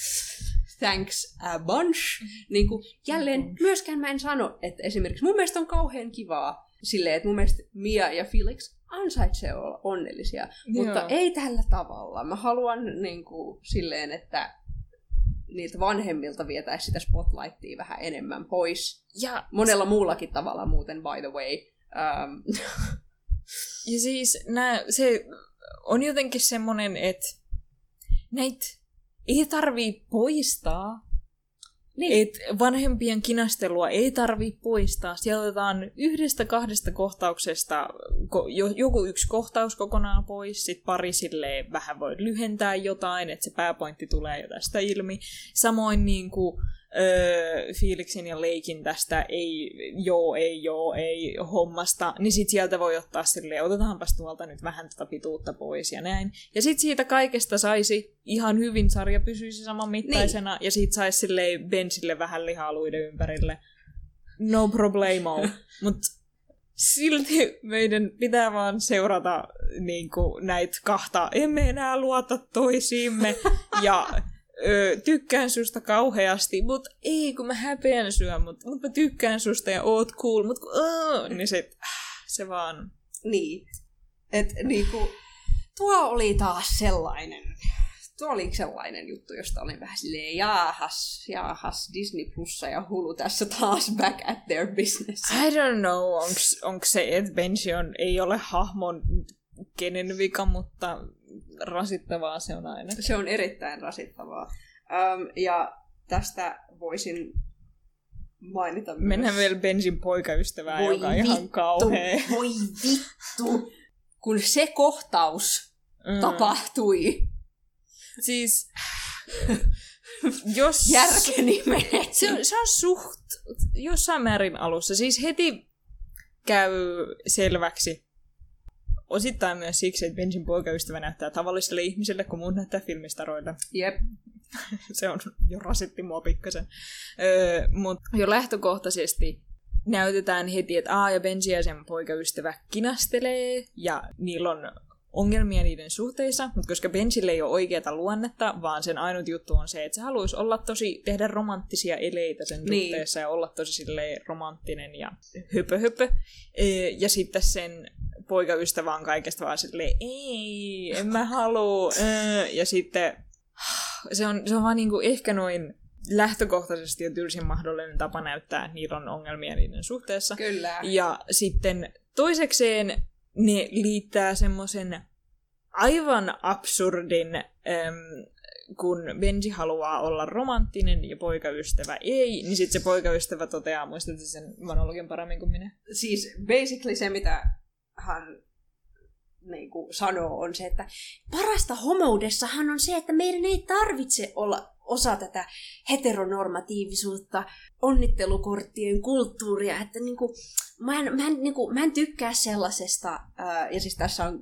Thanks a bunch. Niin kuin, jälleen myöskään mä en sano, että esimerkiksi mun mielestä on kauhean kivaa silleen, että mun mielestä Mia ja Felix ansaitsee olla onnellisia, mutta Joo. ei tällä tavalla. Mä haluan niin kuin, silleen, että niiltä vanhemmilta vietäisi sitä spotlightia vähän enemmän pois. Ja, Monella muullakin tavalla muuten, by the way. Um, ja siis nää, se on jotenkin semmonen, että näitä ei tarvii poistaa. niin. Et vanhempien kinastelua ei tarvii poistaa. Siellä otetaan yhdestä kahdesta kohtauksesta ko- jo, joku yksi kohtaus kokonaan pois, sit pari silleen vähän voi lyhentää jotain, että se pääpointti tulee jo tästä ilmi. Samoin niin kuin, öö, Felixin ja Leikin tästä ei joo, ei joo, ei hommasta, niin sit sieltä voi ottaa silleen, otetaanpas tuolta nyt vähän tätä pituutta pois ja näin. Ja sit siitä kaikesta saisi ihan hyvin, sarja pysyisi saman mittaisena, niin. ja siitä saisi silleen Bensille vähän lihaluiden ympärille. No problemo. [laughs] Mut silti meidän pitää vaan seurata niin kuin, näitä kahta, emme enää luota toisiimme, [laughs] ja ö, tykkään susta kauheasti, mut ei kun mä häpeän syö, mut, mut mä tykkään susta ja oot cool, mut kun, uh, niin se, äh, se vaan... niin. Et niinku, tuo oli taas sellainen, tuo oli sellainen juttu, josta olin vähän silleen, jaahas, jaahas, Disney Plussa ja Hulu tässä taas back at their business. I don't know, onks se, että Benji on, ei ole hahmon kenen vika, mutta rasittavaa se on aina. Se on erittäin rasittavaa. Um, ja tästä voisin mainita myös... Mennään vielä Benjin poikaystävää, Voi joka on ihan vittu, kauhea. Voi vittu! Kun se kohtaus Mm. tapahtui, Siis, jos... järkeni menee. Se on, se on suht jossain määrin alussa. Siis heti käy selväksi, osittain myös siksi, että Benjin poikaystävä näyttää tavalliselle ihmiselle, kun muut näyttää filmistaroille. Jep. [laughs] se on jo rasitti mua pikkasen. Öö, Mutta jo lähtökohtaisesti näytetään heti, että A ja Benji ja sen poikaystävä kinastelee, ja niillä on ongelmia niiden suhteissa, mutta koska Benjille ei ole oikeata luonnetta, vaan sen ainut juttu on se, että se haluaisi olla tosi, tehdä romanttisia eleitä sen niin. suhteessa ja olla tosi silleen romanttinen ja höpö höpö. Ja sitten sen poikaystävä on kaikesta vaan silleen, ei, en mä halua. Ja sitten se on, se on vaan niinku ehkä noin lähtökohtaisesti jo tylsin mahdollinen tapa näyttää, että niillä on ongelmia niiden suhteessa. Kyllä. Ja sitten toisekseen ne liittää semmoisen aivan absurdin, äm, kun Benji haluaa olla romanttinen ja poikaystävä ei, niin sitten se poikaystävä toteaa, muistatko sen monologin paremmin kuin minä? Siis basically se, mitä hän niin kuin sanoo, on se, että parasta homoudessahan on se, että meidän ei tarvitse olla osa tätä heteronormatiivisuutta, onnittelukorttien kulttuuria, että niin kuin, mä, en, mä, en, niin kuin, mä en tykkää sellaisesta, ää, ja siis tässä on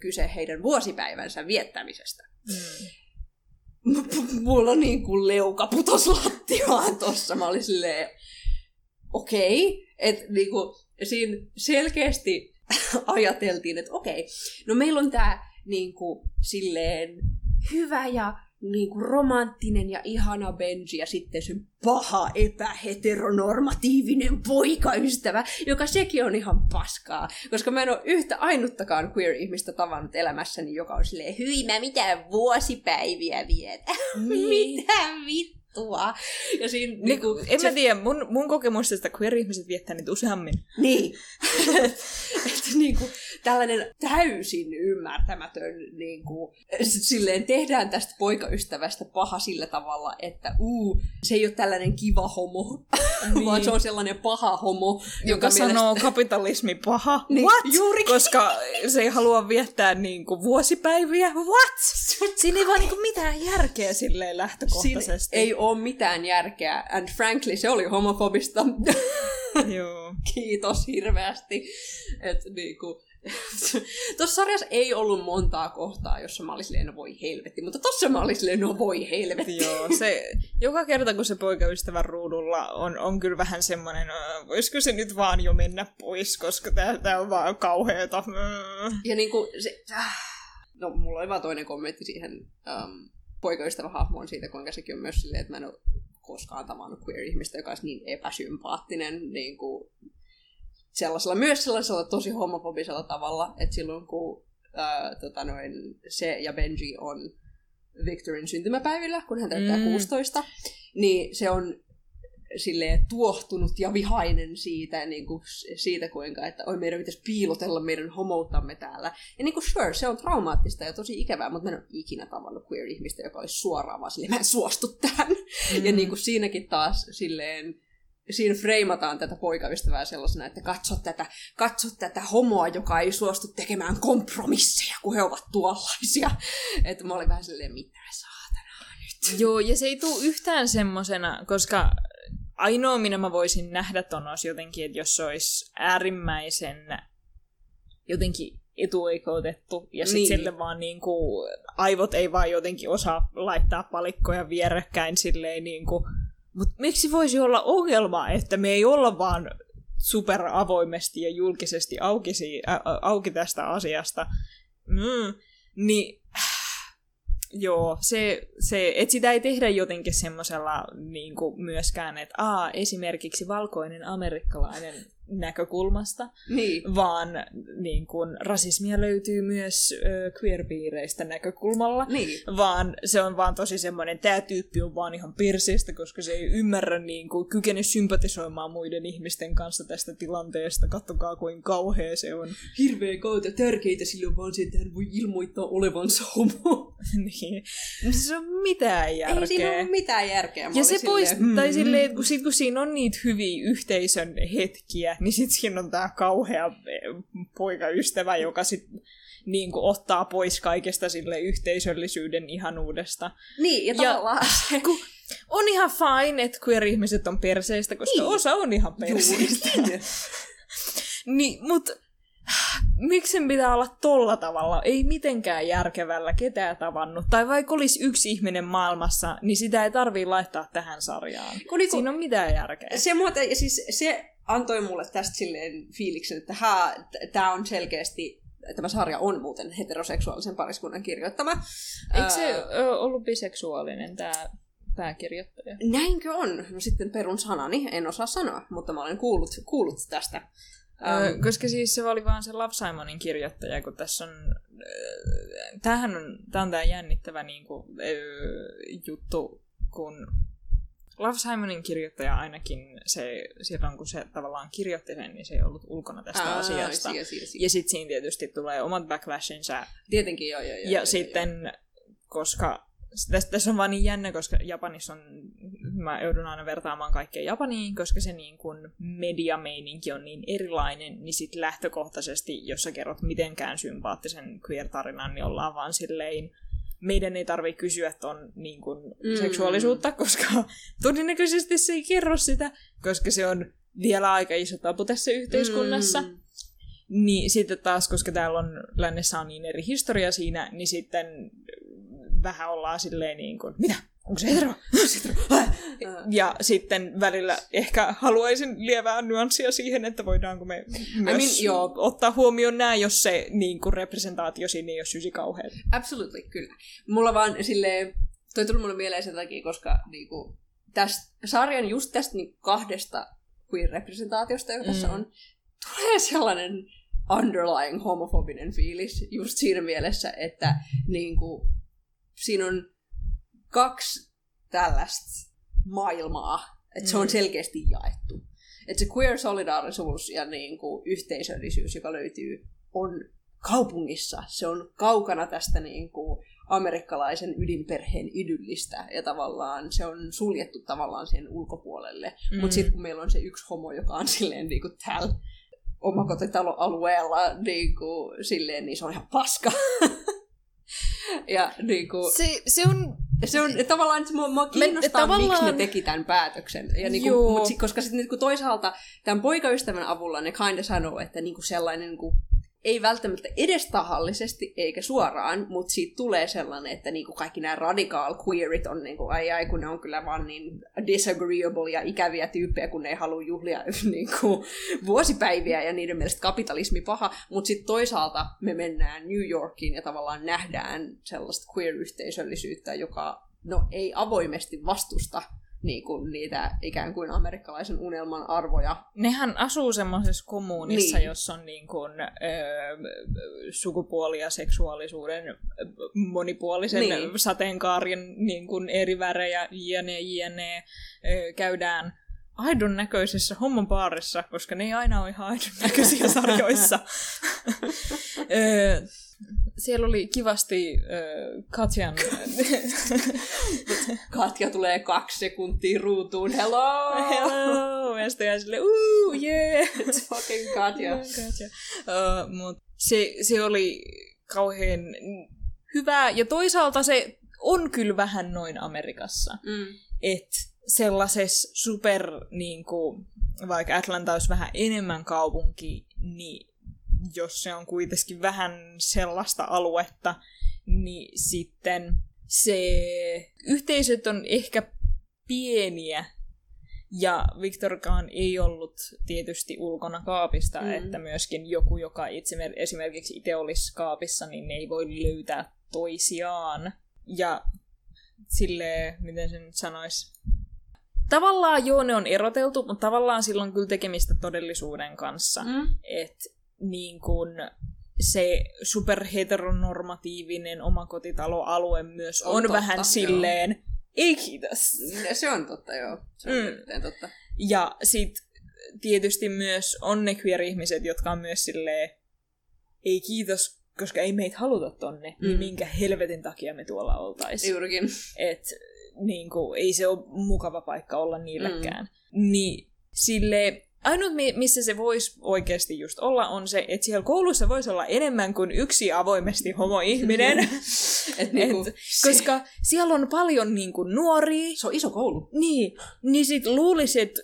kyse heidän vuosipäivänsä viettämisestä. Mm. [laughs] Mulla on niin kuin leuka putos lattiaan tossa. Mä olin silleen, okei, okay. että niin kuin, siinä selkeästi [laughs] ajateltiin, että okei, no meillä on tämä niin kuin, silleen hyvä ja niin kuin romanttinen ja ihana Benji ja sitten se paha epäheteronormatiivinen poikaystävä, joka sekin on ihan paskaa. Koska mä en ole yhtä ainuttakaan queer-ihmistä tavannut elämässäni, joka on silleen, hyi mä mitään vuosipäiviä vietä. [laughs] Niin. mitä vittua. Ja siinä, niin, niin kuin, en se... mä tiedä, mun, mun kokemus että queer-ihmiset viettää niitä useammin. Niin. [laughs] [laughs] että niin kuin, tällainen täysin ymmärtämätön, niin kuin, silleen tehdään tästä poikaystävästä paha sillä tavalla, että uu, se ei ole tällainen kiva homo, [laughs] niin. vaan se on sellainen paha homo. Joka mielestä... sanoo kapitalismi paha. [laughs] Niin, What? Juurikin. Koska se ei halua viettää niin kuin, vuosipäiviä. What? Siinä ei vaan niin kuin, mitään järkeä silleen lähtökohtaisesti. Siinä ei ole mitään järkeä. And frankly, se oli homofobista. Joo. [laughs] Kiitos hirveästi. Että niinku, [laughs] Tuossa sarjassa ei ollut montaa kohtaa, jossa mä olisin no voi helvetti, mutta tossa mä olisin no voi helvetti. Joo, se, joka kerta kun se poikaystävän ruudulla on, on kyllä vähän semmoinen, voisiko se nyt vaan jo mennä pois, koska tää, on vaan kauheeta. Ja niinku se, äh, no mulla oli vaan toinen kommentti siihen um, poikaystävän hahmoon siitä, kuinka sekin on myös silleen, että mä en ole koskaan tavannut queer-ihmistä, joka olisi niin epäsympaattinen niin kuin sellaisella, myös sellaisella tosi homofobisella tavalla, että silloin kun ää, tota noin, se ja Benji on Victorin syntymäpäivillä, kun hän täyttää mm. 16, niin se on silleen tuohtunut ja vihainen siitä, niin kuin, siitä kuinka, että oi meidän pitäisi piilotella meidän homouttamme täällä. Ja niin kuin sure, se on traumaattista ja tosi ikävää, mutta mä en ole ikinä tavannut queer-ihmistä, joka olisi suoraan vaan silleen, mä en suostu tähän. Mm. Ja niin kuin siinäkin taas silleen, siinä freimataan tätä poikaystävää sellaisena, että katso tätä, katso tätä homoa, joka ei suostu tekemään kompromisseja, kun he ovat tuollaisia. [laughs] Että mä olin vähän silleen, mitä saatanaa nyt. Joo, ja se ei tule yhtään semmosena, koska ainoa, minä mä voisin nähdä ton olisi jotenkin, että jos se olisi äärimmäisen jotenkin etuoikeutettu, ja sitten niin. sille vaan niin kuin, aivot ei vaan jotenkin osaa laittaa palikkoja vierekkäin silleen niin kuin, mutta miksi voisi olla ongelma, että me ei olla vaan super avoimesti ja julkisesti auki, ä, auki tästä asiasta. Mm. Niin joo, se, se, että sitä ei tehdä jotenkin semmoisella niin myöskään, että aa, esimerkiksi valkoinen amerikkalainen näkökulmasta, niin. vaan niin kun, rasismia löytyy myös ö, queer-piireistä näkökulmalla, niin. vaan se on vaan tosi semmoinen, tämä tyyppi on vaan ihan perseestä, koska se ei ymmärrä niin kuin, kykene sympatisoimaan muiden ihmisten kanssa tästä tilanteesta, kattokaa kuin kauhea se on. [laughs] Hirveä kautta tärkeitä sillä vaan se, että hän voi ilmoittaa olevansa homo. [laughs] niin. Se on mitään järkeä. Ei siinä ole mitään järkeä. Mä ja se pois, silleen, tai silleen, kun, sit, kun siinä on niitä hyviä yhteisön hetkiä, [laughs] niin sitten siinä on tämä kauhea eh, poikaystävä, joka sitten niin kuin ottaa pois kaikesta sille yhteisöllisyyden ihanuudesta. Niin, ja, tavallaan [laughs] ja, kun on ihan fine, että queer-ihmiset on perseistä, koska niin. osa on ihan perseistä. niin, [laughs] mutta [sighs] miksi sen pitää olla tolla tavalla? Ei mitenkään järkevällä ketään tavannut. Tai vaikka olisi yksi ihminen maailmassa, niin sitä ei tarvii laittaa tähän sarjaan. Kun niinku, Siinä on mitään järkeä. Se muuten, siis se antoi mulle tästä silleen fiiliksen, että tämä on selkeästi tämä sarja on muuten heteroseksuaalisen pariskunnan kirjoittama. Eikö se ö, ollut biseksuaalinen tämä pääkirjoittaja? Näinkö on? No sitten perun sanani, en osaa sanoa, mutta mä olen kuullut, kuullut tästä. Um, koska siis se oli vaan se Love Simonin kirjoittaja, kun tässä on... Tämähän on, tämä on tämä jännittävä niin kuin, juttu, kun Love Simonin kirjoittaja ainakin se, silloin kun se tavallaan kirjoitti sen, niin se ei ollut ulkona tästä Aa, asiasta. Siia, siia, siia. Ja sitten siinä tietysti tulee omat backlashinsa. Tietenkin joo, joo, joo. Ja joo, sitten, joo. koska tässä, tässä on vaan niin jännä, koska Japanissa on, mä joudun aina vertaamaan kaikkea Japaniin, koska se niin kun mediameininki on niin erilainen, niin sit lähtökohtaisesti, jos sä kerrot mitenkään sympaattisen queer-tarinan, niin ollaan vaan silleen, meidän ei tarvitse kysyä ton niin kun, mm. seksuaalisuutta, koska [laughs] todennäköisesti se ei kerro sitä, koska se on vielä aika iso tapu tässä yhteiskunnassa. Mm. Niin sitten taas, koska täällä on lännessä on niin eri historia siinä, niin sitten vähän ollaan silleen niin kuin, mitä? Onko se hetero? [laughs] ja sitten välillä ehkä haluaisin lievää nyanssia siihen, että voidaanko me myös I mean, joo. ottaa huomioon nämä, jos se niin kuin representaatio siinä ei ole sysi kauhean. Absolutely, kyllä. Mulla vaan silleen, toi tuli mulle mieleen sen takia, koska niin kuin, tästä sarjan just tästä niin kahdesta queer-representaatiosta, joka mm. tässä on, tulee sellainen underlying homofobinen fiilis just siinä mielessä, että niin kuin, siinä on kaksi tällaista maailmaa, että se on mm. selkeästi jaettu. Että se queer-solidaarisuus ja niin kuin yhteisöllisyys, joka löytyy, on kaupungissa. Se on kaukana tästä niin kuin amerikkalaisen ydinperheen idyllistä ja tavallaan se on suljettu tavallaan sen ulkopuolelle. Mm. Mutta sitten kun meillä on se yksi homo, joka on [laughs] silleen niin kuin täällä omakotitaloalueella niin kuin, silleen, niin se on ihan paska. [laughs] ja niin kuin, se, se on se on tavallaan, että mua, mua kiinnostaa, Me, tavallaan... miksi ne teki tämän päätöksen. Ja niin kuin, mut, koska sitten niin toisaalta tämän poikaystävän avulla ne kinda sanoo, että niin kuin sellainen niin kuin ei välttämättä edes tahallisesti eikä suoraan, mutta siitä tulee sellainen, että niinku kaikki nämä radical queerit on niinku, ai ai, kun ne on kyllä vaan niin disagreeable ja ikäviä tyyppejä, kun ne ei halua juhlia [laughs] niinku, vuosipäiviä ja niiden mielestä kapitalismi paha, mutta sitten toisaalta me mennään New Yorkiin ja tavallaan nähdään sellaista queer-yhteisöllisyyttä, joka no, ei avoimesti vastusta niin kuin niitä ikään kuin amerikkalaisen unelman arvoja. Nehän asuu semmoisessa kommunissa, niin. jossa on niin kuin, ö, sukupuoli- ja seksuaalisuuden monipuolisen niin. sateenkaarien niin kuin eri värejä, jne, jne, ö, käydään aidon näköisessä hommopaarissa, koska ne ei aina ole ihan aidon näköisiä [laughs] sarjoissa. [laughs] siellä oli kivasti äh, Katjan... [laughs] Katja tulee kaksi sekuntia ruutuun, hello! Hello! Ja sitten sille, ooh, yeah! It's fucking Katja. Katja. Uh, mut se, se oli kauhean hyvä, ja toisaalta se on kyllä vähän noin Amerikassa. Mm. Että sellaisessa super, niin kuin, vaikka Atlanta olisi vähän enemmän kaupunki, niin jos se on kuitenkin vähän sellaista aluetta, niin sitten se yhteisöt on ehkä pieniä, ja Victorkaan ei ollut tietysti ulkona kaapista, mm. että myöskin joku, joka itse, esimerkiksi itse olisi kaapissa, niin ne ei voi löytää toisiaan. Ja sille miten sen nyt sanoisi, tavallaan joo, ne on eroteltu, mutta tavallaan silloin kyllä tekemistä todellisuuden kanssa. Mm. Että niin kuin se superheteronormatiivinen omakotitaloalue myös on, on totta, vähän joo. silleen, ei kiitos. Se on totta, joo. Se on mm. totta. Ja sit tietysti myös on ne queer-ihmiset, jotka on myös silleen, ei kiitos, koska ei meitä haluta tonne, niin mm. niin minkä helvetin takia me tuolla oltaisiin. Juurikin. Et niin kuin, ei se ole mukava paikka olla niillekään. Mm. Niin sille Ainut, missä se voisi oikeasti just olla, on se, että siellä koulussa voisi olla enemmän kuin yksi avoimesti homo-ihminen. [laughs] Et niinku, Et, koska siellä on paljon niinku nuoria. Se on iso koulu. Niin, niin sit luulisi, että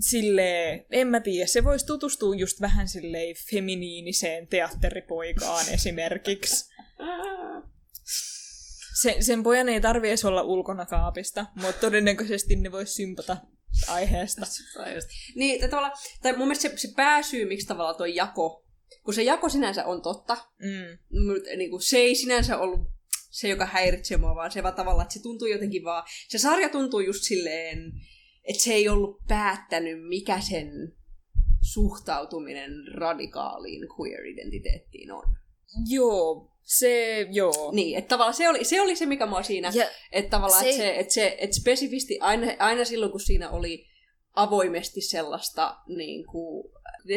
sille en mä tiedä, se voisi tutustua just vähän silleen feminiiniseen teatteripoikaan esimerkiksi. Sen, sen pojan ei tarvi olla ulkona kaapista, mutta todennäköisesti ne voisi sympata [laughs] aiheesta. Niin, tai, tai mun mielestä se, se pääsyy, miksi tavallaan tuo jako, kun se jako sinänsä on totta, Mm. mutta niin kuin, se ei sinänsä ollut se, joka häiritsee mua, vaan se vaan tavallaan, että se tuntuu jotenkin vaan, se sarja tuntuu just silleen, että se ei ollut päättänyt, mikä sen suhtautuminen radikaaliin queer-identiteettiin on. Joo, se, joo. Niin, että tavallaan se oli se, oli se mikä mua siinä, Ja että tavallaan, se- että se, että se että spesifisti aina, aina silloin, kun siinä oli avoimesti sellaista niin kuin,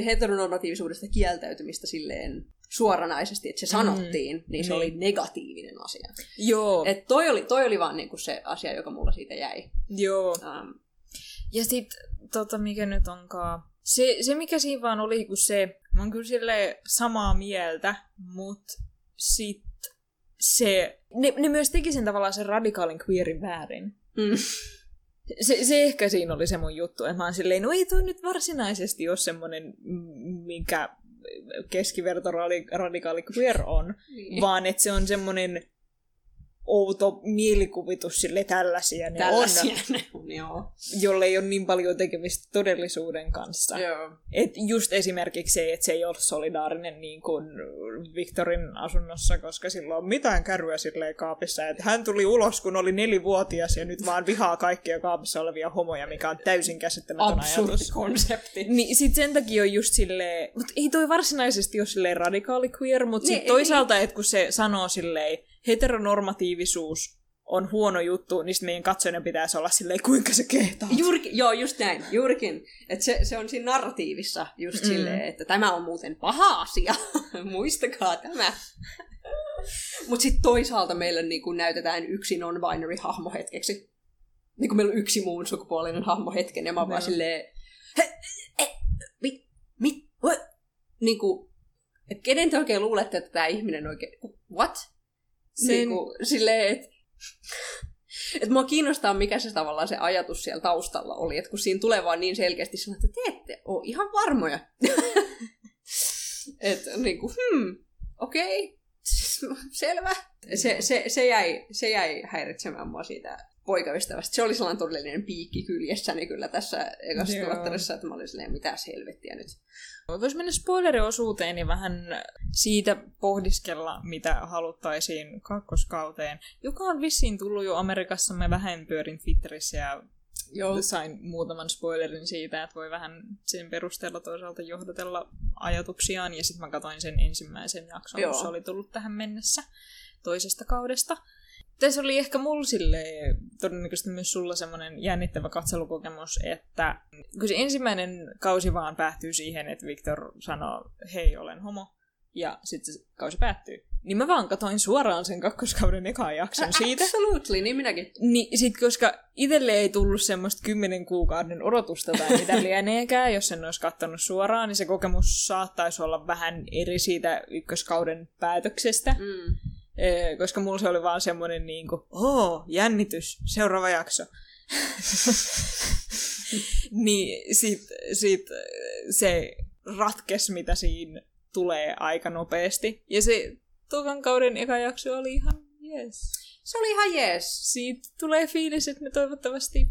heteronormatiivisuudesta kieltäytymistä silleen suoranaisesti, että se sanottiin, mm, niin se niin. oli negatiivinen asia. joo, Et toi, oli, toi oli vaan niin kuin se asia, joka mulla siitä jäi. joo. Um, Ja sit, tota, mikä nyt onkaan... Se, se mikä siinä vaan oli, kun se... Mä oon kyllä silleen samaa mieltä, mut sit se... Ne, ne myös teki sen tavallaan sen radikaalin queerin väärin. mm, Se, se ehkä siinä oli se mun juttu, että mä oon silleen, no ei toi nyt varsinaisesti ole semmonen, m- minkä keskiverto radi- radikaali queer on, niin. vaan että se on semmonen outo mielikuvitus sille tällaisia ne Tällaisia on, ne [laughs] on, joo. jolle ei ole niin paljon tekemistä todellisuuden kanssa. joo. Et just esimerkiksi se, että se ei ole solidaarinen niin kuin Victorin asunnossa, koska sillä on mitään kärryä silleen kaapissa. Et hän tuli ulos, kun oli nelivuotias ja nyt vaan vihaa kaikkia kaapissa olevia homoja, mikä on täysin käsittämätön Absurdi ajatus. konsepti. Niin sit sen takia on just silleen, mutta ei toi varsinaisesti ole silleen radikaali queer, mutta Niin, sit toisaalta, että kun se sanoo silleen, heteronormatiivisuus on huono juttu, niin meidän katsojana pitäisi olla silleen, kuinka se kehtaa. Juurikin, joo, just näin, juurikin. Että se, se on siinä narratiivissa just mm. silleen, että tämä on muuten paha asia. [laughs] Muistakaa tämä. Mutta sitten toisaalta meille niinku näytetään yksi non-binary hahmo hetkeksi. Niin kuin meillä on yksi muun sukupuolinen hahmo hetken, ja mä oon vaan silleen, he, mit, mit, what? Niin et kenen te oikein luulette, että tämä ihminen oikein, what? Niin kuin, silleen, että et mua kiinnostaa, mikä se tavallaan se ajatus siellä taustalla oli, että kun siinä tulee vaan niin selkeästi sanoa, että te ette ole ihan varmoja. [laughs] että niinku, hmm, okei, [laughs] selvä. Se, se, se, jäi, se jäi häiritsemään mua siitä poikaystävästä. Se oli sellainen todellinen piikki kyljessäni kyllä tässä ekassa tuottarissa, että mä olin silleen, mitä helvettiä nyt. Voisi mennä spoileriosuuteen ja vähän siitä pohdiskella, mitä haluttaisiin kakkoskauteen, joka on vissiin tullut jo Amerikassa. Mä vähän pyörin Twitterissä ja Joo. sain muutaman spoilerin siitä, että voi vähän sen perusteella toisaalta johdatella ajatuksiaan. Ja sitten mä katsoin sen ensimmäisen jakson, Joo. kun se oli tullut tähän mennessä toisesta kaudesta. Tässä oli ehkä mulla silleen, todennäköisesti myös sulla semmoinen jännittävä katselukokemus, että kun se ensimmäinen kausi vaan päättyy siihen, että Victor sanoo, hei, olen homo, ja sitten se kausi päättyy. Niin mä vaan katoin suoraan sen kakkoskauden ekan jakson siitä. Absolutely, niin minäkin. Niin sit koska itselle ei tullut semmoista kymmenen kuukauden odotusta tai mitä [laughs] lieneekään, jos sen olisi kattonut suoraan, niin se kokemus saattaisi olla vähän eri siitä ykköskauden päätöksestä. Mm. Koska mulla se oli vaan semmoinen niin kuin, oo, jännitys, seuraava jakso. [laughs] niin sit, sit se ratkes, mitä siinä tulee aika nopeasti. Ja se tokan kauden eka jakso oli ihan yes. Se oli ihan jees. Siitä tulee fiilis, että ne toivottavasti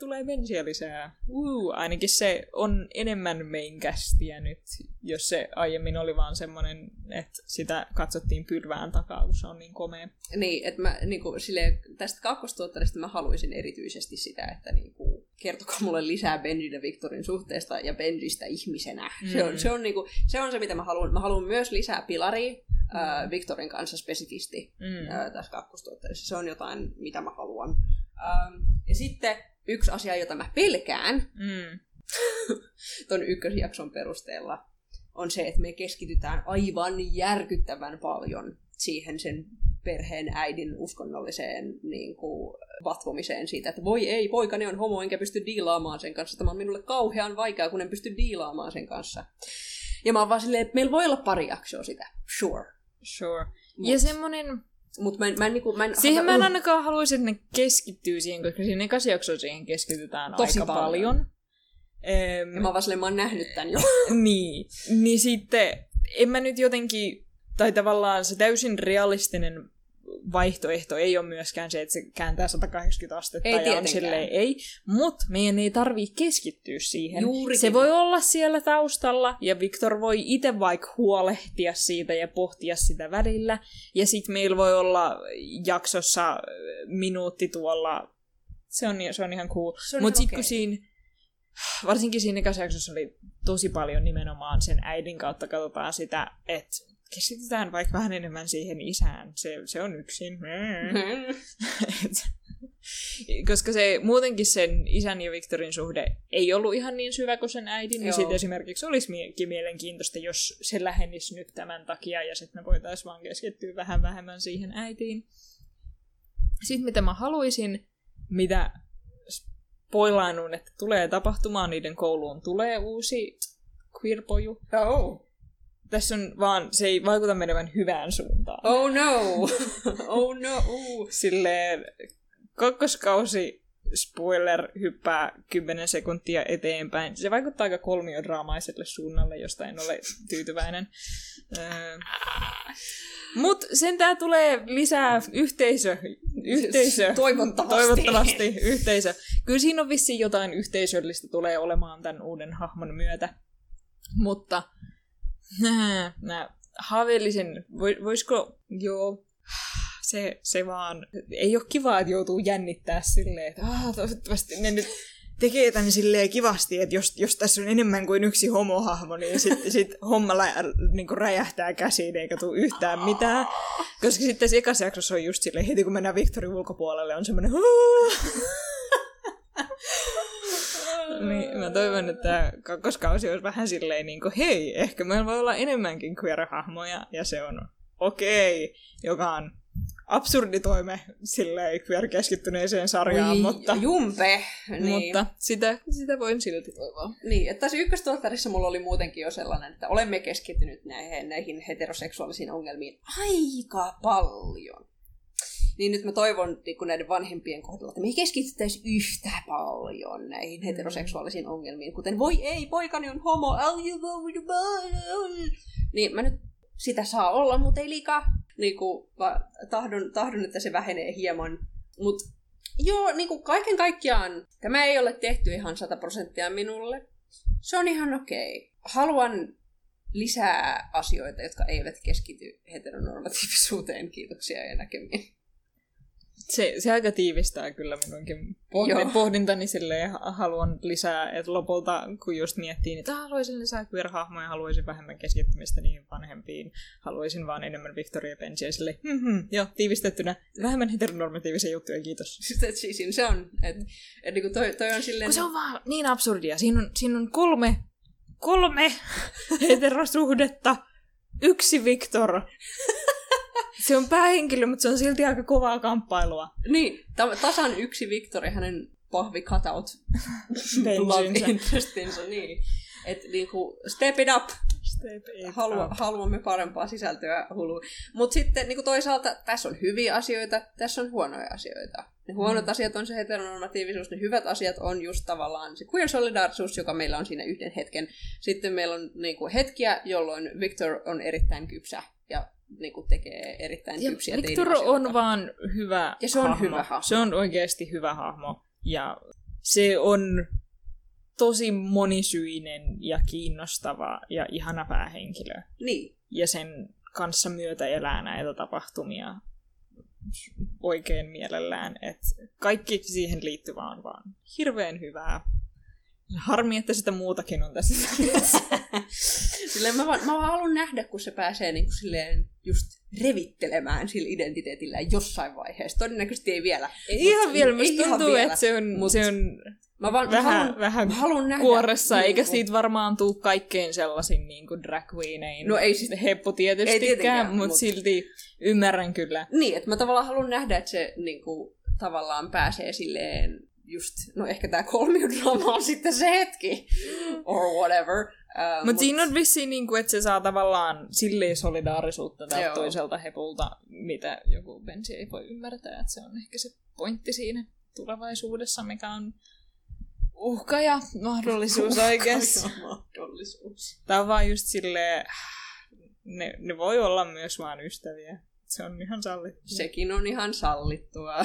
tulee bensiä lisää. Uh, ainakin se on enemmän meinkästiä nyt, jos se aiemmin oli vaan semmoinen, että sitä katsottiin pylvään takaa, kun se on niin komea. Niin, että mä niinku, silleen, tästä kakkostuottarista mä haluaisin erityisesti sitä, että niinku, kertokaa mulle lisää Benjin ja Victorin suhteesta ja Benjistä ihmisenä. Mm. Se, on, se, on, niinku, se on se, mitä mä haluan. Mä haluan myös lisää pilaria mm. äh, Victorin kanssa spesifisti Mm. äh, tässä kakkostuottarissa. Se on jotain, mitä mä haluan. Ähm, ja sitten yksi asia, jota mä pelkään Mm. [laughs] ton ykkösjakson perusteella, on se, että me keskitytään aivan järkyttävän paljon siihen sen perheen äidin uskonnolliseen niin kuin, vatvomiseen siitä, että voi ei, poikani on homo, enkä pysty diilaamaan sen kanssa. Tämä on minulle kauhean vaikeaa, kun en pysty diilaamaan sen kanssa. Ja mä oon vaan silleen, että meillä voi olla pari jaksoa sitä. Sure. Sure. Mut- Ja semmonen... Mutta mä en, mä en, niin kuin, mä en, Siihen mä en ainakaan haluaisi, että ne keskittyy siihen, koska siinä ekassa jaksossa siihen keskitytään Tosi aika paljon. paljon. Ehm, Ja mä vaan silleen, mä oon nähnyt tän jo. [laughs] niin, niin sitten en mä nyt jotenkin, tai tavallaan se täysin realistinen vaihtoehto ei ole myöskään se, että se kääntää 180 astetta Ei ja on tietenkään. silleen ei. Mutta meidän ei tarvii keskittyä siihen. Juurikin. Se voi olla siellä taustalla ja Victor voi itse vaikka huolehtia siitä ja pohtia sitä välillä. Ja sitten meillä voi olla jaksossa äh, minuutti tuolla. Se on, se on ihan cool. On Mutta sitten kun okei. siinä, varsinkin siinä ekassa jaksossa oli tosi paljon nimenomaan sen äidin kautta katsotaan sitä, että keskitytään vaikka vähän enemmän siihen isään. Se, se on yksin. Mm. Koska se muutenkin sen isän ja Victorin suhde ei ollut ihan niin syvä kuin sen äidin, niin sitten esimerkiksi olisi mie- mielenkiintoista, jos se lähenisi nyt tämän takia ja sitten me voitaisiin vaan keskittyä vähän vähemmän siihen äitiin. Sitten mitä mä haluaisin, mitä spoilaanun, että tulee tapahtumaan, niiden kouluun tulee uusi queer-poju. Oh. Tässä on vaan, se ei vaikuta menevän hyvään suuntaan. oh no. [laughs] oh no. Silleen kakkoskausi spoiler hyppää 10 sekuntia eteenpäin. Se vaikuttaa aika kolmiodraamaiselle suunnalle, josta en ole tyytyväinen. Öö. Mut sentään tulee lisää yhteisö. Yhteisö. Toivottavasti. Toivottavasti yhteisö. Kyllä siinä on vissiin jotain yhteisöllistä tulee olemaan tämän uuden hahmon myötä. Mutta [laughs] mä haaveilisin, voi- voisiko, joo, se, se vaan, ei ole kiva, että joutuu jännittää silleen, että ah, toivottavasti ne nyt tekee tän silleen kivasti, että jos, jos tässä on enemmän kuin yksi homohahmo, niin sitten [laughs] sit homma lä, niin räjähtää käsiin eikä tule yhtään mitään. Koska sitten tässä ekassa jaksossa on just silleen, heti kun mennään Victorin ulkopuolelle, on semmoinen [laughs] Niin, mä toivon, että kakkoskausi olisi vähän silleen niin kuin, hei, ehkä meillä voi olla enemmänkin queer-hahmoja, ja se on okei, okay, joka on absurdi toime silleen queer-keskittyneeseen sarjaan, Oi, mutta, Jumpe. Niin. mutta sitä, sitä voin silti toivoa. Niin, että tässä ykköstuottarissa mulla oli muutenkin jo sellainen, että olemme keskittynyt näihin, näihin heteroseksuaalisiin ongelmiin aika paljon. Niin nyt mä toivon niin kuin näiden vanhempien kohdalla, että me ei keskityttäisi yhtä paljon näihin heteroseksuaalisiin ongelmiin, kuten voi ei, poikani on homo, niin mä nyt sitä saa olla, mutta ei liikaa. Niin kuin, mä tahdon, tahdon, että se vähenee hieman. Mutta joo, niin kuin kaiken kaikkiaan tämä ei ole tehty ihan 100 prosenttia minulle. Se on ihan okei. Haluan lisää asioita, jotka eivät keskity heteronormatiivisuuteen. Kiitoksia ja näkemiin. Se, se aika tiivistää kyllä minunkin Joo. pohdin, pohdintani silleen, ha- haluan lisää, että lopulta kun just miettii, niin että "Ah, haluaisin lisää queer-hahmoja, haluaisin vähemmän keskittymistä niihin vanhempiin, haluaisin vaan enemmän Victoria Pensiä sille, hmm, joo, tiivistettynä, vähemmän heteronormatiivisia juttuja, kiitos. [laughs] Siis, siis se on, että et, niin toi, toi on silleen... Kun se on vaan niin absurdia. Siinä on, siinä on kolme, kolme [laughs] heterosuhdetta, yksi Victor. [laughs] Se on päähenkilö, mutta se on silti aika kovaa kamppailua. Niin, ta- tasan yksi Victori, hänen pahvi cutout love interestinsa, niin. Että niinku, step it up, Step it Halua, up. haluamme parempaa sisältöä hulu. Mutta sitten niin toisaalta tässä on hyviä asioita, tässä on huonoja asioita. Ne huonot mm. asiat on se heteronormatiivisuus, ne hyvät asiat on just tavallaan se queer solidaarisuus, joka meillä on siinä yhden hetken. Sitten meillä on niin kuin, hetkiä, jolloin Victor on erittäin kypsä ja niin kuin, tekee erittäin Ja kypsiä Victor on vaan hyvä Ja se on hahmo. hyvä hahmo. Se on oikeasti hyvä hahmo. Ja se on tosi monisyinen ja kiinnostava ja ihana päähenkilö. Niin, Ja sen kanssa myötä elää näitä tapahtumia oikein mielellään. Et kaikki siihen liittyvä on vaan hirveän hyvää. Harmi, että sitä muutakin on tässä. [laughs] Silleen mä, vaan, mä vaan haluan nähdä, kun se pääsee niin kuin silleen just revittelemään sillä identiteetillään jossain vaiheessa. Todennäköisesti ei vielä. Ei Mut ihan se- vielä, musta tuntuu, vielä. että se on, Mut- se on Mä vaan vähän, mä haluan, vähän mä haluan nähdä. kuoressa, niin eikä kuin- siitä varmaan tuu kaikkein sellaisin niin kuin drag queenein. No ei siis- heppu tietystikään, mutta mut- silti ymmärrän kyllä. Niin, että mä tavallaan haluan nähdä, että se niin kuin, tavallaan pääsee silleen just, no ehkä tää kolmiodrama on sitten se hetki, or whatever. Uh, Mutta siinä on vissiin, niin kuin, että se saa tavallaan silleen solidaarisuutta Joo. toiselta hepulta, mitä joku Bensi ei voi ymmärtää. Että se on ehkä se pointti siinä tulevaisuudessa, mikä on uhka ja mahdollisuus oikeassa. mahdollisuus. Tämä on vaan just silleen, ne, ne voi olla myös vaan ystäviä. Se on ihan sallittua. Sekin on ihan sallittua. [laughs]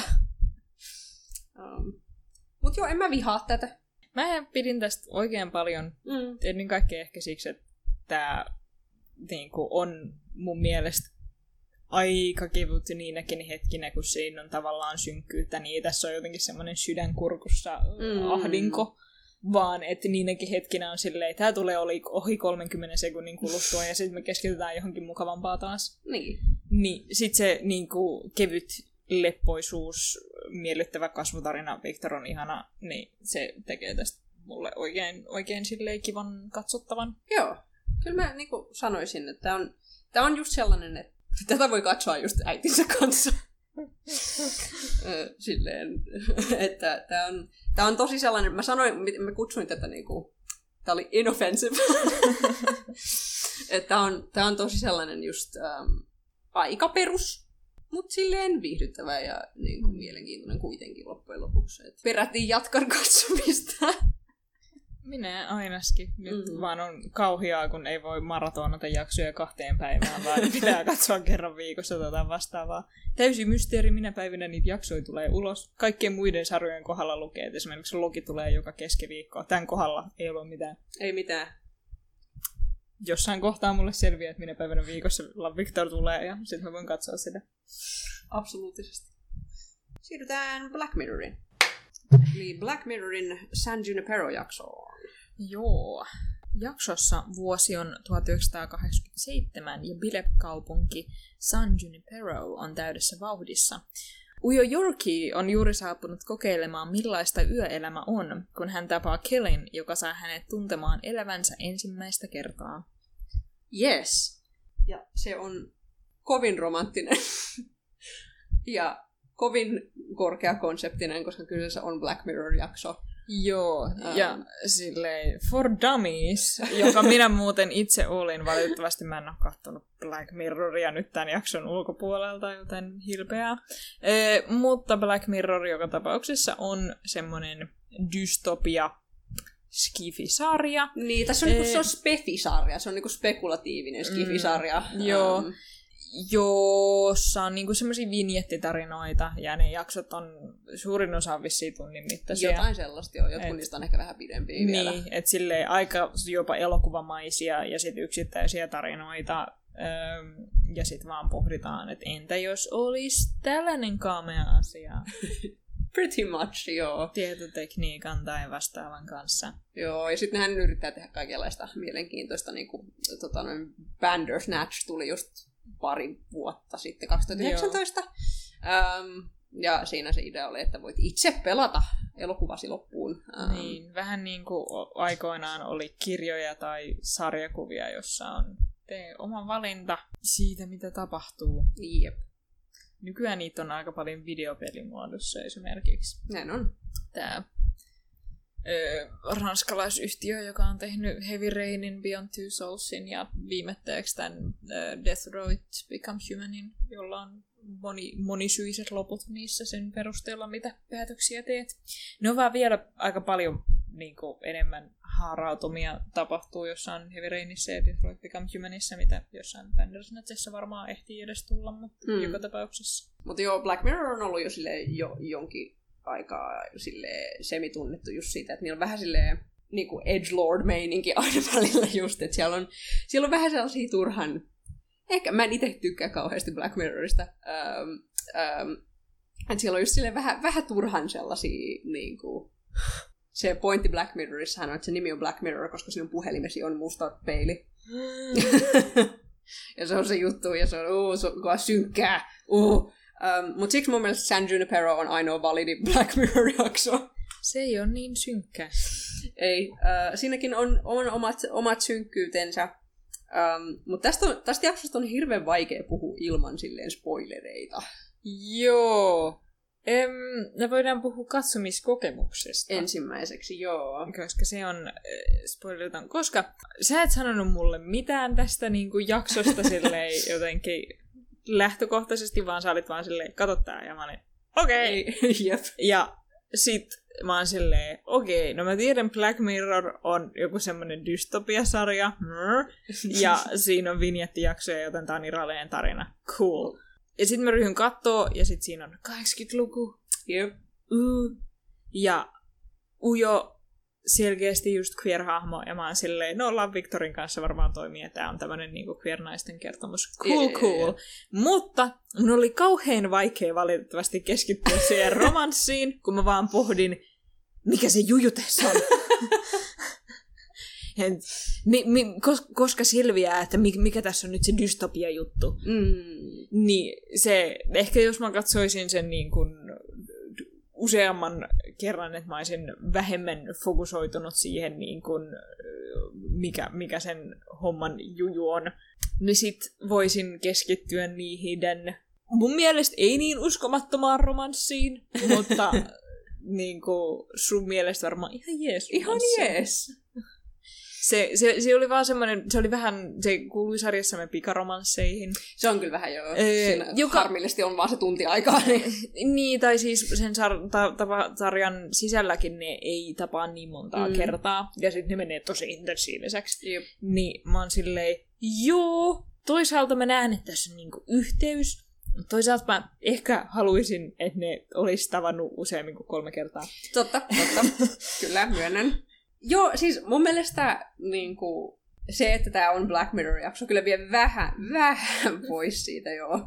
um, Mutta joo, en mä vihaa tätä. Mä pidin tästä oikein paljon, Mm. ennen kaikkea ehkä siksi, että tämä niin on mun mielestä aika kevyt niinäkin hetkinä, kun siinä on tavallaan synkkyyttä, niin tässä on jotenkin semmoinen sydänkurkussa Mm. ahdinko, vaan että niinäkin hetkinä on silleen, että tämä tulee oli ohi 30 sekunnin kuluttua ja sitten me keskitytään johonkin mukavampaa taas. Niin. Niin sit se niin kuin, kevyt leppoisuus, miellyttävä kasvutarina, Victor on ihana, niin se tekee tästä mulle oikein, oikein silleen kivan katsottavan. Joo. Kyllä mä niin sanoisin, että tämä on, tää on just sellainen, että [laughs] tätä voi katsoa just äitinsä kanssa. [laughs] Silleen, [laughs] että tämä on, tää on tosi sellainen, mä sanoin, mä kutsuin tätä niinku, tää oli inoffensive. että tää on, tää on tosi sellainen just ähm, aika perus, mutta silleen viihdyttävä ja niinku, mielenkiintoinen kuitenkin loppujen lopuksi. Et perättiin jatkan [laughs] katsomista. Minä ainakin. Nyt Mhm. mm-hmm. vaan on kauhiaa, kun ei voi maratonata jaksoja kahteen päivään, vaan [laughs] pitää katsoa kerran viikossa tota vastaavaa. Täysi mysteeri, minä päivinä niitä jaksoja tulee ulos. Kaikkien muiden sarjojen kohdalla lukee, että esimerkiksi logi tulee joka keskiviikko. Tämän kohdalla ei ole mitään. Ei mitään. Jossain kohtaa mulle selviää, että minä päivänä viikossa Victor tulee ja sitten mä voin katsoa sitä. Absoluuttisesti. Siirrytään Black Mirrorin. Eli Black Mirrorin San Junipero-jaksoon. Joo. Jaksossa vuosi on 1987 ja Bilep-kaupunki San Junipero on täydessä vauhdissa. Ujo Yorki on juuri saapunut kokeilemaan, millaista yöelämä on, kun hän tapaa Kellen, joka saa hänet tuntemaan elävänsä ensimmäistä kertaa. Yes. Ja se on kovin romanttinen. [laughs] ja kovin korkeakonseptinen, koska kyseessä on Black Mirror-jakso. Joo, Ähm. ja silleen For Dummies, joka minä muuten itse olin. Valitettavasti mä en ole katsonut Black Mirroria nyt tämän jakson ulkopuolelta, joten hilpeää. E, mutta Black Mirror joka tapauksessa on semmoinen dystopia skifisarja. Niin, tässä on, niinku, Ee. se on spefisarja, se on niinku spekulatiivinen skifisarja. joo. Ähm, jossa on niinku semmoisia vinjettitarinoita, ja ne jaksot on suurin osa on vissiin tunnin mittaisia. jotain sellaista joo, jotkut Et- niistä on ehkä vähän pidempiä vielä. Niin, että silleen aika jopa elokuvamaisia ja sitten yksittäisiä tarinoita. Öö, ja sitten vaan pohditaan, että entä jos olisi tällainen kamea asia [laughs] Pretty much, joo. tietotekniikan tai vastaavan kanssa. Joo, ja sitten hän yrittää tehdä kaikenlaista mielenkiintoista, niin kuin tota, noin Bandersnatch tuli just pari vuotta sitten, 2019. Ähm, ja siinä se idea oli, että voit itse pelata elokuvasi loppuun. Ähm, Niin, vähän niin kuin aikoinaan oli kirjoja tai sarjakuvia, jossa on tee oma valinta siitä, mitä tapahtuu. Jep, Nykyään niitä on aika paljon videopelimuodossa esimerkiksi. näin on. tämä ö, ranskalaisyhtiö, joka on tehnyt Heavy Rainin, Beyond Two Soulsin ja viimetteeksi tämän ö, Death Row It Become Humanin, jolla on moni, monisyiset loput niissä sen perusteella, mitä päätöksiä teet. Ne on vaan vielä aika paljon niin kuin, enemmän haarautumia tapahtuu jossain Heavy Rainissa ja Death Row It Become Humanissa, mitä jossain Bandersnatchissa varmaan ehtii edes tulla, mutta mm. joka tapauksessa. Mutta joo, Black Mirror on ollut jo, sille, jo jonkin aikaa sille semitunnettu just siitä, että niillä on vähän silleen niin kuin edgelord-meininki [laughs] aina välillä just, että siellä on, siellä on vähän sellaisia turhan, ehkä mä en itse tykkää kauheasti Black Mirrorista, ähm, ähm, että siellä on just silleen vähän, vähän turhan sellaisia niin kuin, se pointti Black Mirrorissahan on, että se nimi on Black Mirror, koska sinun puhelimesi on musta peili. [gasps] [laughs] ja se on se juttu, ja se on, uu, se on synkkää, uu. Um, Mutta siksi mun mielestä San Junipero on ainoa validi [laughs] Black Mirror-jakso. Se ei ole niin synkkä. Ei, uh, siinäkin on, on omat, omat synkkyytensä. Um, Mutta tästä, on- tästä jaksosta on hirveän vaikea puhua ilman silleen spoilereita. Joo. Em, me voidaan puhua katsomiskokemuksesta. Ensimmäiseksi, joo. Koska se on, äh, spoilereton, koska sä et sanonut mulle mitään tästä niin kuin jaksosta [laughs] silleen jotenkin lähtökohtaisesti, vaan sä olit vaan silleen, kato tää, ja mä olin, okei. Okay. [laughs] Jep. Ja sit mä oon silleen, okei, okay, no mä tiedän Black Mirror on joku semmonen dystopiasarja, [laughs] ja siinä on vinjettijaksoja, joten tää on Iraleen tarina. Cool. Ja sitten mä ryhdyn kattoo, ja sitten siinä on 80-luku. Jep. Uh. Ja ujo selkeästi just queer-hahmo, ja mä oon silleen, no ollaan Victorin kanssa varmaan toimii, että tää on tämmönen niinku queer-naisten kertomus. Cool, cool. Mutta mun oli kauhean vaikea valitettavasti keskittyä siihen [laughs] romanssiin, kun mä vaan pohdin, mikä se juju tässä on. [laughs] Ja mi, mi, kos, koska selviää, että mi, mikä tässä on nyt se dystopia-juttu. Mm. Niin se, ehkä jos mä katsoisin sen niin kuin useamman kerran, että mä olisin vähemmän fokusoitunut siihen, niin kuin, mikä, mikä sen homman juju on, niin sit voisin keskittyä niihin mun mielestä ei niin uskomattomaan romanssiin, [laughs] mutta niin kuin sun mielestä varmaan ihan jees Ihan jees. Se, se, se, oli vaan semmoinen, se oli vähän, se kuului sarjassamme pikaromansseihin. Se on kyllä vähän joo. Siinä joka- harmillisesti on vaan se tunti aikaa. Niin. [laughs] Niin, tai siis sen sar- ta- tapa- sarjan sisälläkin ne ei tapaa niin montaa Mm. kertaa, ja sitten ne menee tosi intensiiviseksi. Jep. Niin mä oon silleen, joo, toisaalta mä näen, että tässä on niinku yhteys, toisaalta mä ehkä haluaisin, että ne olisi tavannut useammin kuin kolme kertaa. Totta, totta. [laughs] kyllä, myönnän. Joo, siis mun mielestä niin kuin, se, että tämä on Black Mirror-jakso, kyllä vie vähän, vähän pois siitä, joo.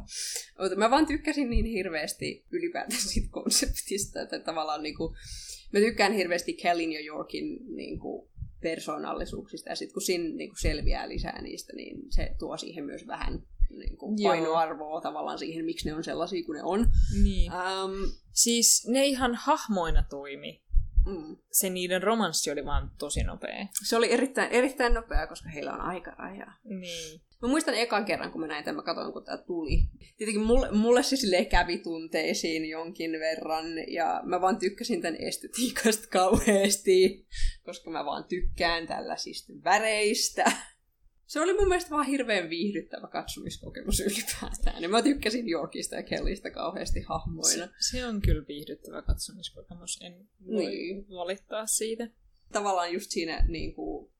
Mutta mä vaan tykkäsin niin hirveästi ylipäätään siitä konseptista, että tavallaan niin kuin, mä tykkään hirveästi Kellin ja Yorkin niin kuin, persoonallisuuksista, ja sitten kun siinä niin kuin selviää lisää niistä, niin se tuo siihen myös vähän niin kuin, Joo. painoarvoa tavallaan siihen, miksi ne on sellaisia kuin ne on. Niin. Um, Siis ne ihan hahmoina toimi. Mm. Se niiden romanssi oli vaan tosi nopea. Se oli erittäin, erittäin nopeaa, koska heillä on aikaraja. Niin. Mä muistan ekan kerran, kun mä näin tämän, mä katsoin, kun tää tuli. Tietenkin mulle, mulle se silleen kävi tunteisiin jonkin verran, ja mä vaan tykkäsin tämän estetiikasta kauheasti, koska mä vaan tykkään tällaisista väreistä. Se oli mun mielestä vaan hirveän viihdyttävä katsomiskokemus ylipäätään. Ja mä tykkäsin Yorkista ja Kellystä kauheasti hahmoina. Se, se on kyllä viihdyttävä katsomiskokemus, en voi Niin. valittaa siitä. tavallaan just siinä, niin kuin,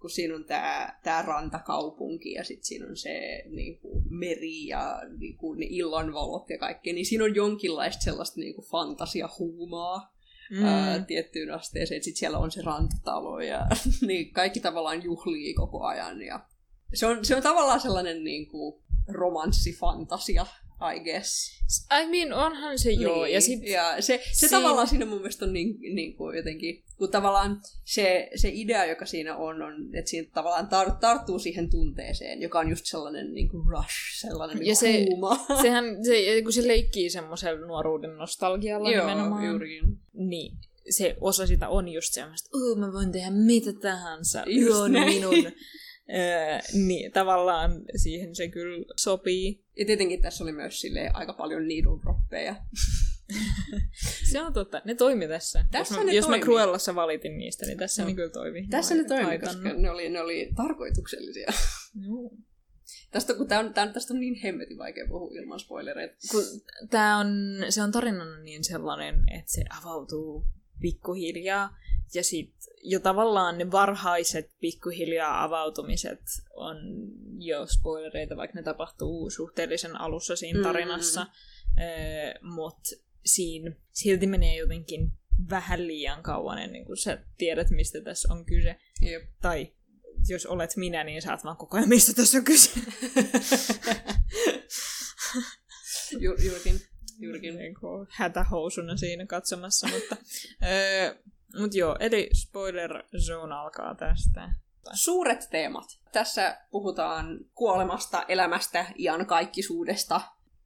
kun siinä on tämä tää rantakaupunki ja sitten siinä on se niin kuin, meri ja niin kuin, ne illanvalot ja kaikkea, niin siinä on jonkinlaista sellaista niin kuin, fantasiahuumaa mm. ää, tiettyyn asteeseen. Sitten siellä on se rantatalo ja [laughs] niin kaikki tavallaan juhlii koko ajan. Ja se, on, se on tavallaan sellainen niin kuin, romanssifantasia, I guess. I mean, onhan se joo. Niin, Ja sit, ja se, se siinä- tavallaan siinä mun mielestä on niin, niin kuin jotenkin, kun tavallaan se, se idea, joka siinä on, on että siinä tavallaan tar, tarttuu siihen tunteeseen, joka on just sellainen niin kuin rush, sellainen niin Ja se- huuma. [laughs] sehän, se, kun se leikkii semmoisella nuoruuden nostalgialla Joo, nimenomaan. juurikin. Niin, se osa sitä on just semmoista, oh, mä voin tehdä mitä tahansa, Just Joo, näin. minun. Niin, tavallaan siihen se kyllä sopii. Ja tietenkin tässä oli myös silleen aika paljon needle droppeja. [laughs] Se on totta, ne toimi tässä. Tässä jos mä, ne jos mä. Cruellassa valitin niistä, niin tässä Joo. ne kyllä toimi. Tässä ne toimi, koska ne oli, ne oli tarkoituksellisia. Joo. Tästä, kun tää on, tää tästä on niin hemmetin vaikea puhua ilman spoilereita. kun tää on, se on tarinana niin sellainen, että se avautuu pikkuhiljaa. Ja sit jo tavallaan ne varhaiset pikkuhiljaa avautumiset on jo spoilereita, vaikka ne tapahtuu suhteellisen alussa siinä Mm. tarinassa. Mm. Mutta siinä silti menee jotenkin vähän liian kauan ennen kuin sä tiedät, mistä tässä on kyse. Jep. Tai jos olet minä, niin saat vaan koko ajan, mistä tässä on kyse. [laughs] Ju, juurikin. juurikin. niin hätähousuna siinä katsomassa, mutta, öö, mut joo, eli spoiler zone alkaa tästä. Suuret teemat. Tässä puhutaan kuolemasta, elämästä, iankaikkisuudesta.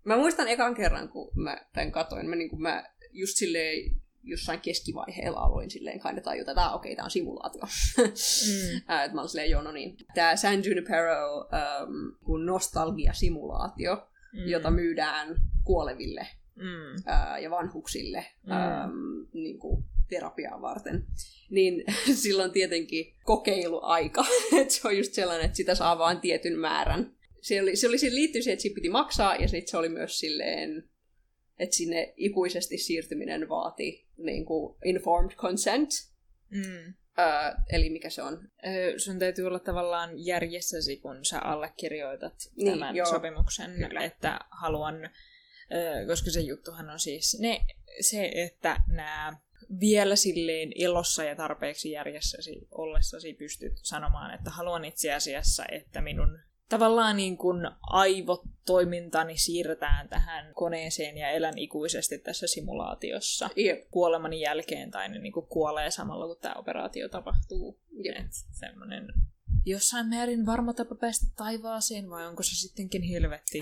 Mä muistan ekan kerran, kun mä tämän katoin, mä, niin kuin mä just silleen jossain keskivaiheella aloin silleen kind of tajuta, että ah, okei, tää on simulaatio. Mm. [laughs] Ää, että mä olin silleen, joo, no niin. Tää San Junipero um, kun nostalgia-simulaatio, Mm. jota myydään kuoleville Mm. ää, ja vanhuksille Mm. äm, niin kuin terapiaa varten, niin [laughs] silloin tietenkin kokeiluaika. [laughs] että se on just sellainen, että sitä saa vain tietyn määrän. Se, oli, se, oli, se liittyy siihen, että siitä piti maksaa, ja sitten se oli myös silleen, että sinne ikuisesti siirtyminen vaati niin kuin informed consent. Mm. Öö, eli mikä se on? Öö, sun täytyy olla tavallaan järjessäsi, kun sä allekirjoitat Niin, tämän joo. sopimuksen, Kyllä. että haluan, öö, koska se juttuhan on siis ne, se, että nämä vielä silleen elossa ja tarpeeksi järjessäsi ollessasi pystyt sanomaan, että haluan itse asiassa, että minun tavallaan niin kuin aivotoimintani siirretään tähän koneeseen ja elän ikuisesti tässä simulaatiossa Jep. kuolemani jälkeen tai ne niin kuin kuolee samalla kun tämä operaatio tapahtuu. Semmoinen jossain määrin varma tapa päästä taivaaseen vai onko se sittenkin helvetti?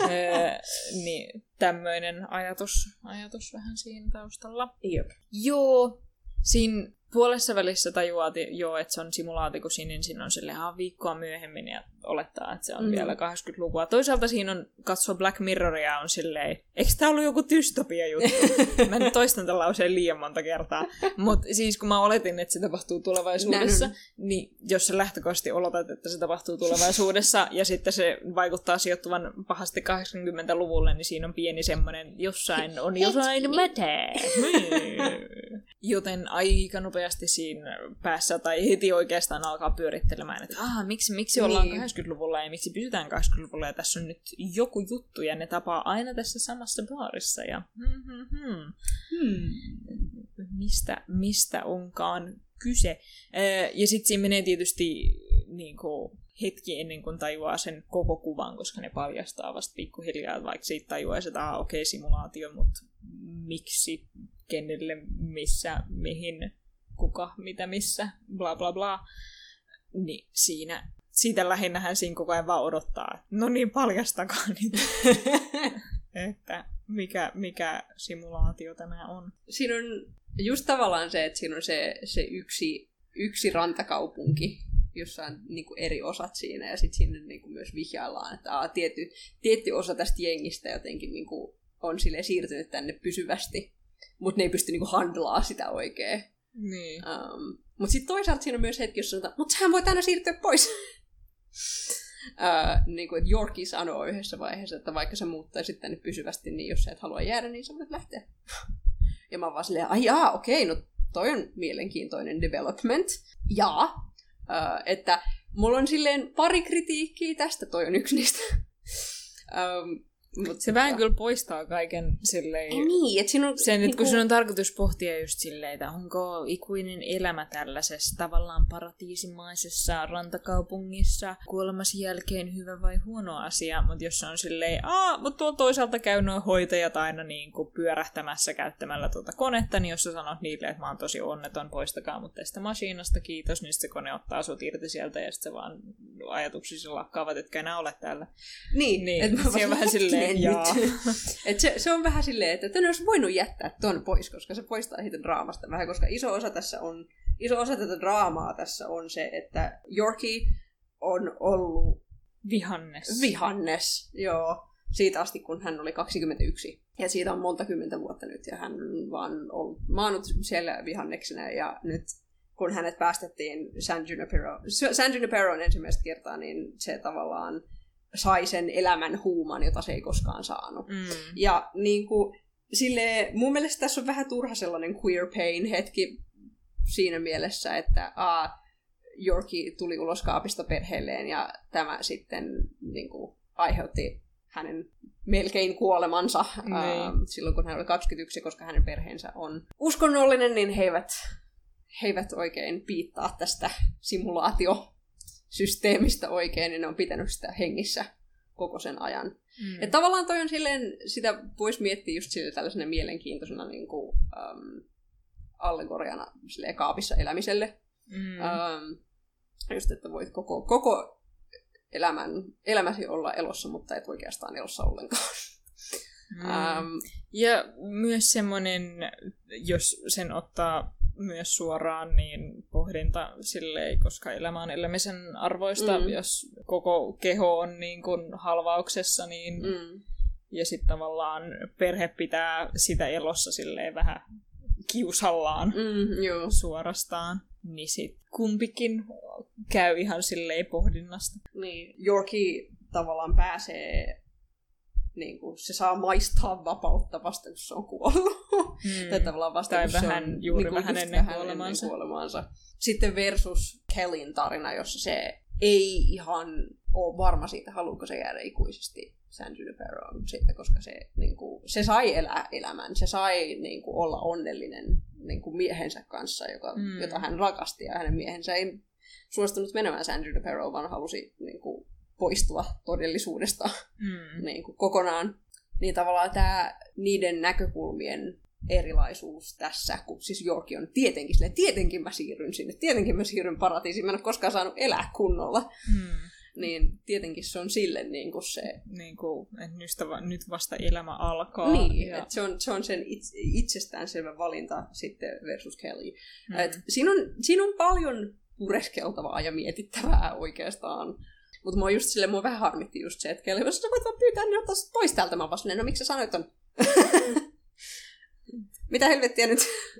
Öö, [laughs] niin tämmöinen ajatus, ajatus vähän siinä taustalla. Jep. Joo, siinä puolessa välissä tajuaa ti- joo, että se on simulaatio, kun siinä ensin on sille ihan viikkoa myöhemmin ja olettaa, että se on Mm. vielä 80-lukua. Toisaalta siinä on katsoa Black Mirroria on silleen, eikö tämä ollut joku dystopia juttu? [laughs] mä nyt toistan tämän lauseen liian monta kertaa. Mutta siis kun mä oletin, että se tapahtuu tulevaisuudessa, Näin niin jos sä lähtökohtaisesti oletat, että se tapahtuu tulevaisuudessa ja sitten se vaikuttaa sijoittuvan pahasti 80-luvulle, niin siinä on pieni semmoinen, jossain on jossain mätää. Hmm. Joten aika nopeasti siinä päässä, tai heti oikeastaan alkaa pyörittelemään, että aha, miksi, miksi ollaan Niin. 80-luvulla ja miksi pysytään 80-luvulla ja tässä on nyt joku juttu ja ne tapaa aina tässä samassa baarissa ja hmm, hmm, hmm Hmm. mistä, mistä onkaan kyse. Ja sitten siinä menee tietysti niin kuin, hetki ennen kuin tajuaa sen koko kuvan, koska ne paljastaa vasta pikkuhiljaa, vaikka siitä tajuaisi, että ah, okei, okay, simulaatio, mutta miksi, kenelle, missä, mihin, kuka, mitä, missä, bla bla bla. Niin siinä, siitä lähinnähän siinä koko ajan vaan odottaa, no niin, paljastakaa nyt, [laughs] että mikä, mikä simulaatio tämä on. Siinä on just tavallaan se, että siinä on se, se yksi, yksi rantakaupunki, jossa on niin kuin eri osat siinä, ja sitten sinne niin kuin myös vihjaillaan, että aa, tietty, tietty osa tästä jengistä jotenkin niin kuin on sille siirtynyt tänne pysyvästi, mutta ne ei pysty niin kuin handlaa sitä oikein. Niin. Um, mutta sitten toisaalta siinä on myös hetki, jossa sanotaan, mutta sehän voi tänä siirtyä pois. [laughs] uh, niin kuin, että Yorkie sanoo yhdessä vaiheessa, että vaikka sä muuttaisit tänne pysyvästi, niin jos sä et halua jäädä, niin sä voit lähteä. [laughs] ja mä oon vaan silleen, ai jaa, okei, no toi on mielenkiintoinen development. Ja, uh, että mulla on silleen pari kritiikkiä tästä, toi on yksi niistä. um, [laughs] mut Se vähän kyllä poistaa kaiken silleen... Ei niin, että siinä on... Sen, että niinku- kun sun on tarkoitus pohtia just silleen, että onko ikuinen elämä tällaisessa tavallaan paratiisimaisessa rantakaupungissa kuolemasi jälkeen hyvä vai huono asia, mutta jos se on silleen, aa, mutta tuolla toisaalta käy noin hoitajat aina niin kuin pyörähtämässä käyttämällä tuota konetta, niin jos sä sanot niille, että mä oon tosi onneton, poistakaa mut tästä masiinasta, kiitos, niin se kone ottaa sut irti sieltä ja sitten se vaan ajatuksissa lakkaavat, etkä enää ole täällä. Niin, Niin, että mä se on vaan vähän [laughs] silleen, hetkinen jaa. nyt. [laughs] Et se, se on vähän silleen, että tän olisi voinut jättää ton pois, koska se poistaa siitä draamasta vähän, koska iso osa tässä on, iso osa tätä draamaa tässä on se, että Yorkie on ollut Vihannes. vihannes, joo, siitä asti kun hän oli 21. Ja siitä on monta kymmentä vuotta nyt, ja hän on vaan ollut maannut siellä vihanneksena, ja nyt kun hänet päästettiin San Junipero, San Juniperoon ensimmäistä kertaa, niin se tavallaan sai sen elämän huuman, jota se ei koskaan saanut. Mm. Ja niin kuin, sille, mun mielestä tässä on vähän turha sellainen queer pain hetki siinä mielessä, että a, Yorki tuli ulos kaapista perheelleen ja tämä sitten niin kuin, aiheutti hänen melkein kuolemansa Niin. ää, silloin, kun hän oli 21, koska hänen perheensä on uskonnollinen, niin he eivät, he eivät oikein piittaa tästä simulaatiosysteemistä oikein, niin ne on pitänyt sitä hengissä koko sen ajan. Mm. Et tavallaan toi on silleen, sitä voisi miettiä just sille tällaisena mielenkiintoisena niin kuin, um, allegoriana silleen, kaapissa elämiselle. Mm. Um, just, että voit koko, koko elämän, elämäsi olla elossa, mutta et oikeastaan elossa ollenkaan. Mm. Um, Ja myös semmoinen, jos sen ottaa myös suoraan, niin pohdinta silleen, koska elämä on elämisen arvoista, Mm. jos koko keho on niin kuin halvauksessa, niin mm, ja sitten tavallaan perhe pitää sitä elossa silleen vähän kiusallaan mm, joo. suorastaan, niin sit kumpikin käy ihan silleen pohdinnasta. Niin. Yorkie tavallaan pääsee niin kuin, se saa maistaa vapautta vasta, kun se on kuollut. Mm. [laughs] tai tavallaan vasta, tai kun vähän, se on juuri niin kuin, vähän ennen vähän kuolemaansa. ennen kuolemaansa. Sitten versus Kellin tarina, jossa se ei ihan ole varma siitä, haluuko se jäädä ikuisesti San Juniperoon sitten, koska se, niin kuin, se sai elää elämän, se sai niin kuin, olla onnellinen niin kuin miehensä kanssa, joka, mm. jota hän rakasti, ja hänen miehensä ei suostunut menemään San Juniperoon, vaan halusi niin kuin, poistua todellisuudesta Mm. niin kuin, kokonaan. Niin tavallaan tämä niiden näkökulmien erilaisuus tässä, kun siis Yorki on tietenkin silleen, tietenkin mä siirryn sinne, tietenkin mä siirryn paratiisiin, mä en ole koskaan saanut elää kunnolla, Mm. niin tietenkin se on sille niin kuin se, Niin kuin, että nyt, va- nyt vasta elämä alkaa. niin, ja, että se on, se on sen itse, itsestäänselvä valinta sitten versus Kelly. Mm. Et siinä, on, siinä on paljon pureskeltavaa ja mietittävää oikeastaan. Mutta mua just silleen, mua vähän harmitti just se, että jos sä voit vaan pyytää, niin ottaa pois täältä. Mä vaan no miksi sä sanoit ton? [laughs] Mitä helvettiä nyt?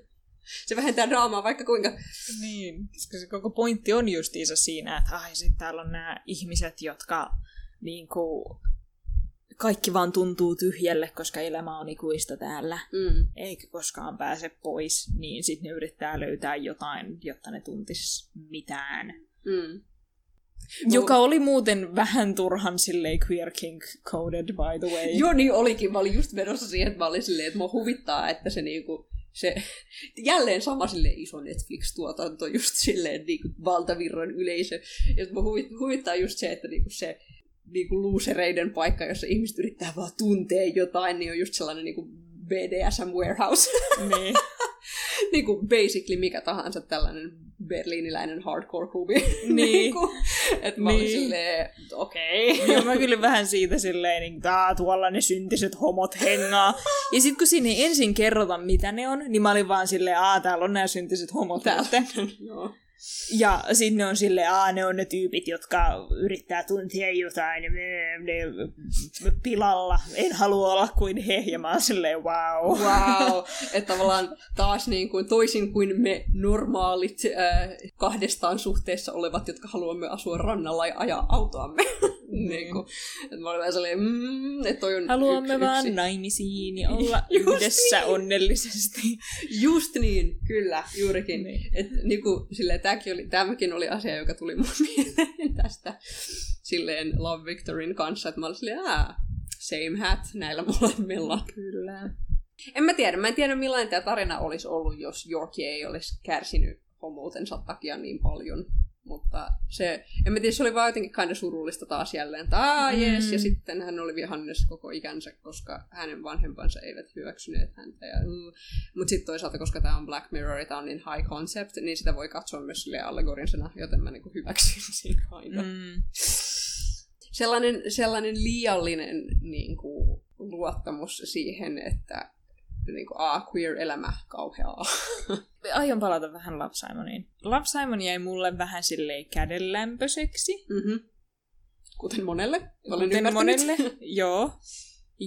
[laughs] se vähentää draamaa vaikka kuinka. Niin, koska se koko pointti on justiinsa siinä, että ai sit täällä on nämä ihmiset, jotka niinku, kaikki vaan tuntuu tyhjälle, koska elämä on ikuista täällä, Mm. eikä koskaan pääse pois, niin sitten ne yrittää löytää jotain, jotta ne tuntis mitään. Mm. Joka oli muuten vähän turhan silleen queer king coded, by the way. Joo, niin olikin. Mä olin just menossa siihen, että mä olin silleen, että mua huvittaa, että se niinku, se, [laughs] jälleen sama sille iso Netflix-tuotanto, just silleen niinku valtavirran yleisö. Ja huvit, huvittaa just se, että niinku se niinku luusereiden paikka, jossa ihmiset yrittää vaan tuntea jotain, niin on just sellainen niinku BDSM warehouse. niin. [laughs] [laughs] niinku basically mikä tahansa tällainen berliiniläinen hardcore-klubi. Niin. [laughs] niinku, että mä Niin. silleen, okei. Okay. Joo, mä kyllä vähän siitä silleen, niin, taa, tuolla ne syntiset homot hengaa. Ja sit kun siinä ei ensin kerrota, mitä ne on, niin mä olin vaan silleen, aa, täällä on nämä syntiset homot. Täällä. Joo. Ja sitten ne on silleen, aa, ne on ne tyypit, jotka yrittää tuntia jotain, ne, ne pilalla, en halua olla kuin he. Ja mä oon silleen, wow. Wow. [laughs] Että tavallaan taas niin kuin, toisin kuin me normaalit äh, kahdestaan suhteessa olevat, jotka haluamme asua rannalla ja ajaa autoamme. [laughs] niin kuin, että mä olin vähän sellainen, mm, että toi on Haluamme yksi, vaan yksi. naimisiin ja [laughs] olla yhdessä niin. onnellisesti. Just niin, kyllä, juurikin. Niin. Niin. Et, niin kuin, silleen, tämäkin, oli, tämäkin oli asia, joka tuli mun [laughs] mieleen tästä silleen Love Victorin kanssa, että mä olin silleen, same hat näillä molemmilla. Kyllä. En mä tiedä, mä en tiedä millainen tämä tarina olisi ollut, jos Yorkie ei olisi kärsinyt homoutensa takia niin paljon. Mutta se, en mä tiedä, se oli vaan jotenkin kind surullista taas jälleen, että aah, Mm. yes, ja sitten hän oli vihannes koko ikänsä, koska hänen vanhempansa eivät hyväksyneet häntä. Ja, mm. Mutta sitten toisaalta, koska tämä on Black Mirror tämä on niin high concept, niin sitä voi katsoa myös silleen allegorinsena, joten mä niinku hyväksyn [laughs] sen of. Mm. Sellainen, sellainen liiallinen niin kuin, luottamus siihen, että niin kuin, a, queer-elämä kauheaa. [laughs] Aion palata vähän Love Simoniin. Love Simon jäi mulle vähän silleen kädenlämpöiseksi. Mm-hmm. Kuten monelle. Olen Kuten monelle, [laughs] joo.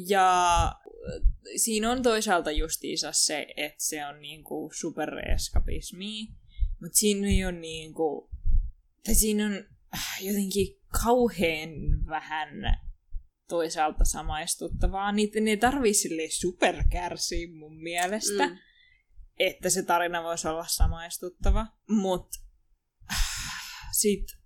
Ja äh, siinä on toisaalta justiinsa se, että se on niinku supereskapismi, mutta siinä ei ole niinku, tai siinä on äh, jotenkin kauhean vähän toisaalta samaistuttavaa. Niitä ne ei tarvii silleen superkärsiä mun mielestä, mm. Että se tarina voisi olla samaistuttava. Mutta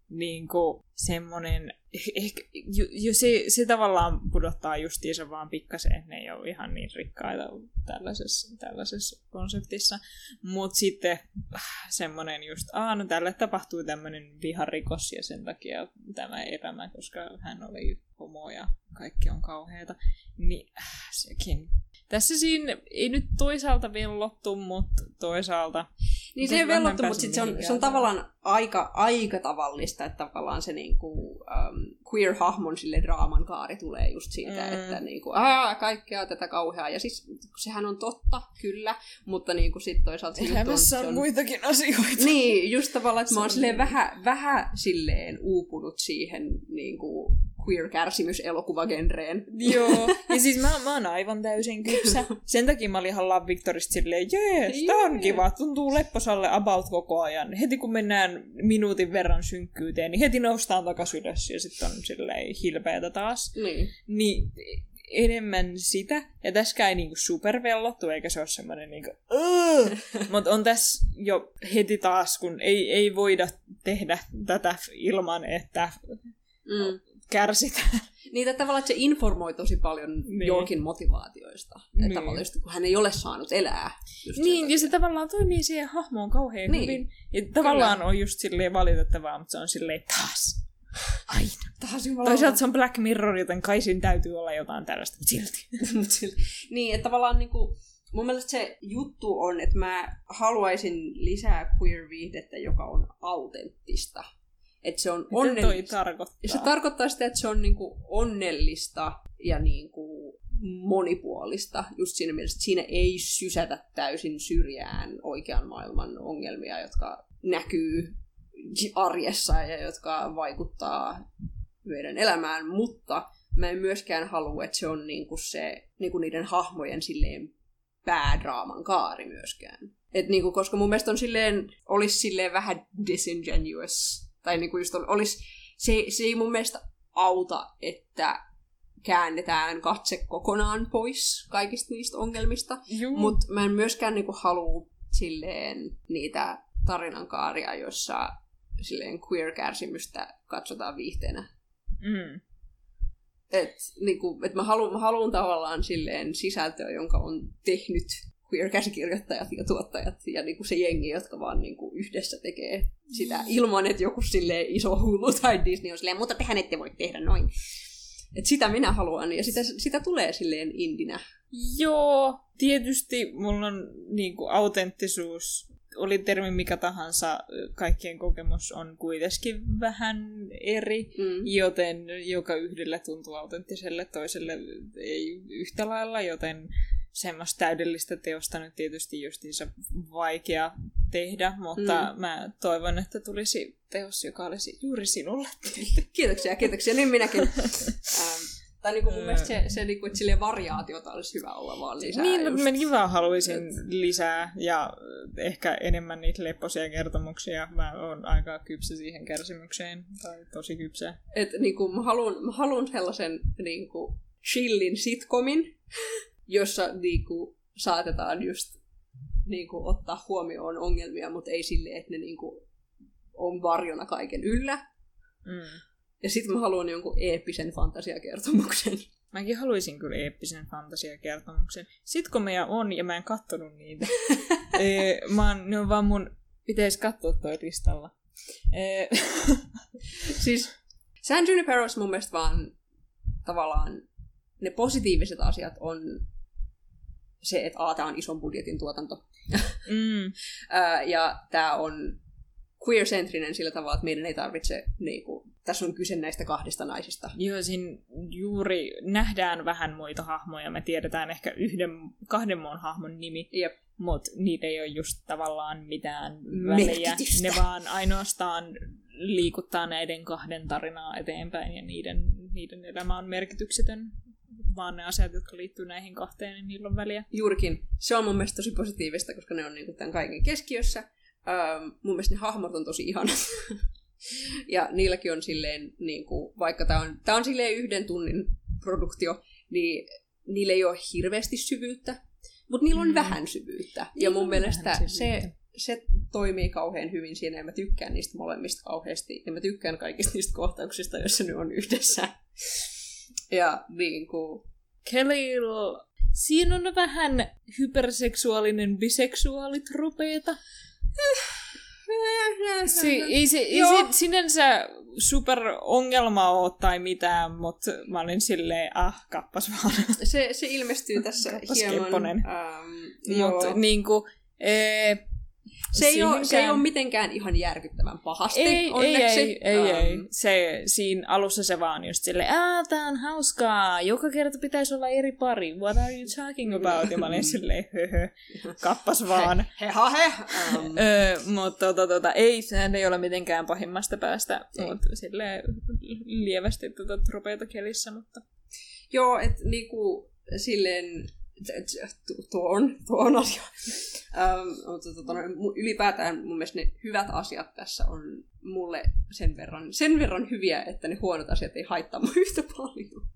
sitten niinku semmonen, ehkä, jo, jo se, se tavallaan pudottaa justiinsa vaan pikkasen, että ne ei ole ihan niin rikkaita tällaisessa, tällaisessa konseptissa. Mutta sitten äh, semmonen just, aa no tälle tapahtuu tämmöinen viharikos ja sen takia tämä elämä, koska hän oli homo ja kaikki on kauheata. Niin äh, sekin. Tässä siinä ei nyt toisaalta vellottu, mutta toisaalta Niin se ei vähän velottu, päästä mutta sit se on, se on tavallaan aika, aika tavallista, että tavallaan se niinku, um, queer-hahmon sille draaman kaari tulee just siitä, Mm. että niinku, aa, kaikkea tätä kauheaa. Ja siis sehän on totta, kyllä, mutta niinku sit toisaalta elämässä se on muitakin asioita. Niin, just tavallaan, että mä oon on silleen niin. vähän, vähän silleen uupunut siihen niin kuin queer-kärsimys-elokuvagenreen. Joo, [laughs] ja siis mä, mä oon aivan täysin kypsä. Sen takia mä olin ihan Love Victorista silleen, jees, tää on kiva, tuntuu lepposalle about koko ajan. Heti kun mennään minuutin verran synkkyyteen, niin heti noustaan takas ylös ja sitten on silleen hilpeätä taas. Niin. Niin enemmän sitä. Ja tässäkään ei niinku supervellottu, eikä se ole semmoinen niinku, [laughs] mutta on tässä jo heti taas, kun ei, ei voida tehdä tätä ilman, että mm. Kärsitään. [laughs] Niin, että tavallaan että se informoi tosi paljon niin. Jorkin motivaatioista. Että niin. tavallaan just, kun hän ei ole saanut elää. niin, ja se tavallaan toimii siihen hahmoon kauhean niin. hyvin. Ja tavallaan Kyllä. on just silleen valitettavaa, mutta se on silleen taas. Aina. Taas jumala. Toisaalta se on Black Mirror, joten kai siinä täytyy olla jotain tällaista, mutta [laughs] silti. niin, että tavallaan niinku, mun mielestä se juttu on, että mä haluaisin lisää queer-viihdettä, joka on autenttista. Että se on onnellista. tarkoittaa? Se tarkoittaa sitä, että se on niinku onnellista ja niinku monipuolista. Just siinä mielessä, että siinä ei sysätä täysin syrjään oikean maailman ongelmia, jotka näkyy arjessa ja jotka vaikuttaa meidän elämään, mutta mä en myöskään halua, että se on niinku se, niinku niiden hahmojen silleen päädraaman kaari myöskään. Et niinku, koska mun mielestä on silleen, olisi silleen vähän disingenuous tai niin kuin just olisi, se, se ei mun mielestä auta, että käännetään katse kokonaan pois kaikista niistä ongelmista. Mutta mä en myöskään niinku halua silleen niitä tarinankaaria, jossa silleen queer-kärsimystä katsotaan viihteenä. Mm. Et, niinku, et mä, haluan, mä haluan tavallaan silleen sisältöä, jonka on tehnyt queer-käsikirjoittajat ja tuottajat ja niin kuin se jengi, jotka vaan niin kuin yhdessä tekee sitä ilman, että joku sille iso Hulu tai Disney on silleen, mutta tehän ette voi tehdä noin. Et sitä minä haluan ja sitä, sitä tulee silleen indinä. Joo, tietysti mulla on niin kuin autenttisuus, oli termi mikä tahansa, kaikkien kokemus on kuitenkin vähän eri, mm. joten joka yhdelle tuntuu autenttiselle, toiselle ei yhtä lailla, joten semmoista täydellistä teosta nyt tietysti justiinsa vaikea tehdä, mutta mm. mä toivon, että tulisi teos, joka olisi juuri sinulle. [laughs] kiitoksia, kiitoksia. Niin minäkin. [laughs] ähm, tai niin kuin mun mielestä se, se niin kuin, että silleen variaatiota olisi hyvä olla vaan lisää. Niin, just. mä vaan haluaisin lisää ja ehkä enemmän niitä lepposia kertomuksia. Mä oon aika kypsä siihen kärsimykseen, tai tosi kypsä. Et niin kuin, mä haluan, mä haluan sellaisen niin kuin, chillin sitcomin, [laughs] jossa niinku, saatetaan just niinku, ottaa huomioon ongelmia, mutta ei sille, että ne niinku, on varjona kaiken yllä. Mm. Ja sitten mä haluan jonkun eeppisen fantasiakertomuksen. Mäkin haluaisin kyllä eeppisen fantasiakertomuksen. Sitten kun meidän on, ja mä en kattonut niitä. ee, [laughs] mä oon, ne on vaan mun, pitäisi katsoa toi listalla. Ee, [laughs] siis San Juniperos mun mielestä vaan tavallaan ne positiiviset asiat on se, että A, tämä on ison budjetin tuotanto. Mm. ja tämä on queer-centrinen sillä tavalla, että meidän ei tarvitse, niin kuin, tässä on kyse näistä kahdesta naisista. Joo, siinä juuri nähdään vähän muita hahmoja. Me tiedetään ehkä yhden, kahden muun hahmon nimi, Jep. mutta niitä ei ole just tavallaan mitään välejä. Ne vaan ainoastaan liikuttaa näiden kahden tarinaa eteenpäin ja niiden, niiden elämä on merkityksetön vaan ne asiat, jotka liittyy näihin kahteen, niin niillä on väliä. Juurikin. Se on mun mielestä tosi positiivista, koska ne on niinku tämän kaiken keskiössä. Öö, mun mielestä ne hahmot on tosi ihanat. [laughs] ja niilläkin on silleen, niinku, vaikka tämä on, tää on silleen yhden tunnin produktio, niin niillä ei ole hirveästi syvyyttä, mutta niillä on mm. vähän syvyyttä. Niin ja mun mielestä se, se toimii kauhean hyvin siinä, ja mä tykkään niistä molemmista kauheasti. Ja mä tykkään kaikista niistä kohtauksista, joissa ne on yhdessä. Ja niin kuin... Kelly, siinä on vähän hyperseksuaalinen biseksuaalitropeeta. Si- ei se, ei se sinänsä super ongelma ole tai mitään, mutta mä olin silleen, ah, kappas vaan. Se, se ilmestyy tässä kappas hieman. Ähm, mutta niinku, ee, se ei, ole, se ei ole mitenkään ihan järkyttävän pahasti, ei, onneksi. Ei, ei, um, ei, ei. Se, siinä alussa se vaan just silleen, aah, tää on hauskaa, joka kerta pitäisi olla eri pari, what are you talking about? Ja mä olin [laughs] silleen, höhö, kappas vaan. He, he, he. Um. Ö, mutta tota, tota, ei, sehän ei ole mitenkään pahimmasta päästä, mutta silleen lievästi tota, tropeita kelissä, mutta... Joo, että niinku silleen tuo on, tuo on asia. ähm, mutta tota, no, ylipäätään mun mielestä ne hyvät asiat tässä on mulle sen verran, sen verran hyviä, että ne huonot asiat ei haittaa mua [laughs] yhtä paljon.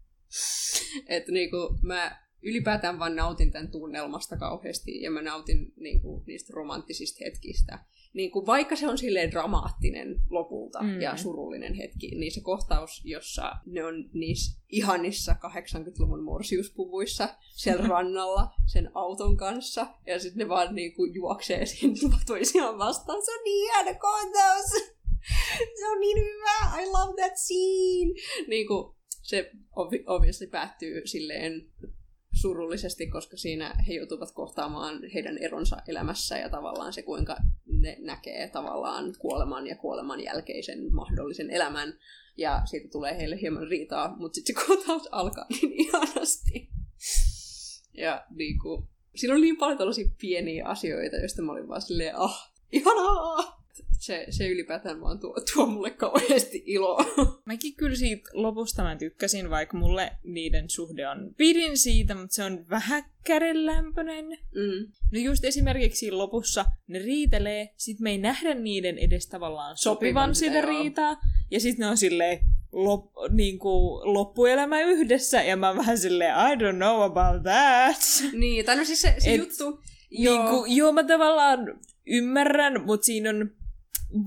että niinku, mä ylipäätään vaan nautin tämän tunnelmasta kauheasti ja mä nautin niinku, niistä romanttisista hetkistä. Niinku, vaikka se on silleen dramaattinen lopulta mm. ja surullinen hetki, niin se kohtaus, jossa ne on niissä ihanissa 80-luvun morsiuspuvuissa siellä [laughs] rannalla sen auton kanssa ja sitten ne vaan niinku, juoksee siinä [laughs] toisiaan vastaan. Se on niin ihana kohtaus! [laughs] se on niin hyvä! I love that scene! Niinku, se obviously päättyy silleen surullisesti, koska siinä he joutuvat kohtaamaan heidän eronsa elämässä ja tavallaan se, kuinka ne näkee tavallaan kuoleman ja kuoleman jälkeisen mahdollisen elämän. Ja siitä tulee heille hieman riitaa, mutta sitten se kohtaus alkaa [laughs] niin ihanasti. Ja niin kuin, siinä on niin paljon tällaisia pieniä asioita, joista mä olin vaan silleen, ah, ihanaa! Se, se ylipäätään vaan tuo, tuo mulle kauheasti iloa. [laughs] Mäkin kyllä siitä lopusta mä tykkäsin, vaikka mulle niiden suhde on... Pidin siitä, mutta se on vähän kädenlämpöinen. Mm. No just esimerkiksi lopussa ne riitelee, sit me ei nähdä niiden edes tavallaan sopivan, sitä, sitä riitaa. Ja sitten ne on silleen, lop, niin kuin, loppuelämä yhdessä, ja mä vähän silleen, I don't know about that. Niin, tai no siis se, se Et, juttu... Joo. Niin kuin, joo, mä tavallaan ymmärrän, mutta siinä on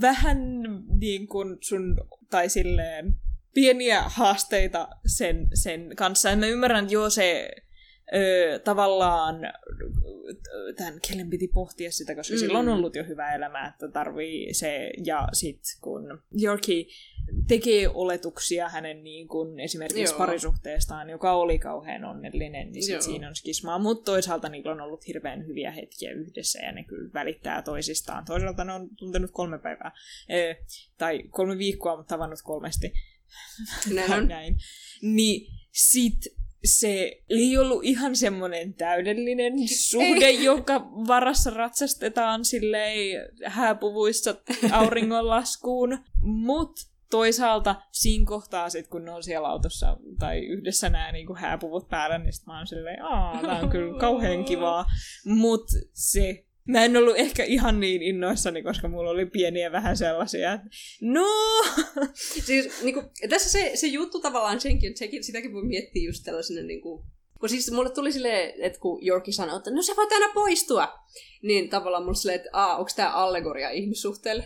vähän niin kuin sun, tai silleen, pieniä haasteita sen, sen kanssa. Ja mä ymmärrän, että joo, se ö, tavallaan tämän kellen piti pohtia sitä, koska mm. sillä on ollut jo hyvä elämä, että tarvii se, ja sitten kun Yorkie tekee oletuksia hänen niin kuin, esimerkiksi Joo. parisuhteestaan, joka oli kauhean onnellinen, niin sit siinä on skismaa. Mutta toisaalta niillä on ollut hirveän hyviä hetkiä yhdessä ja ne kyllä välittää toisistaan. Toisaalta ne on tuntenut kolme päivää, e, tai kolme viikkoa, mutta tavannut kolmesti. Näin. [laughs] Näin. Niin sit se ei ollut ihan semmoinen täydellinen suhde, ei. jonka varassa ratsastetaan silleen hääpuvuissa auringonlaskuun. Mutta toisaalta siinä kohtaa sit, kun ne on siellä autossa tai yhdessä nämä niin kuin hääpuvut päällä, niin sit mä oon silleen, aah, tää on kyllä kauhean kivaa. Mut se Mä en ollut ehkä ihan niin innoissani, koska mulla oli pieniä vähän sellaisia, että no! [laughs] siis niin kuin, tässä se, se juttu tavallaan senkin, sekin, sitäkin voi miettiä just tällaisena niin kuin, kun siis mulle tuli silleen, että kun Jorki sanoi, että no se voit aina poistua, niin tavallaan mulle silleen, että aa, onko tämä allegoria ihmissuhteelle?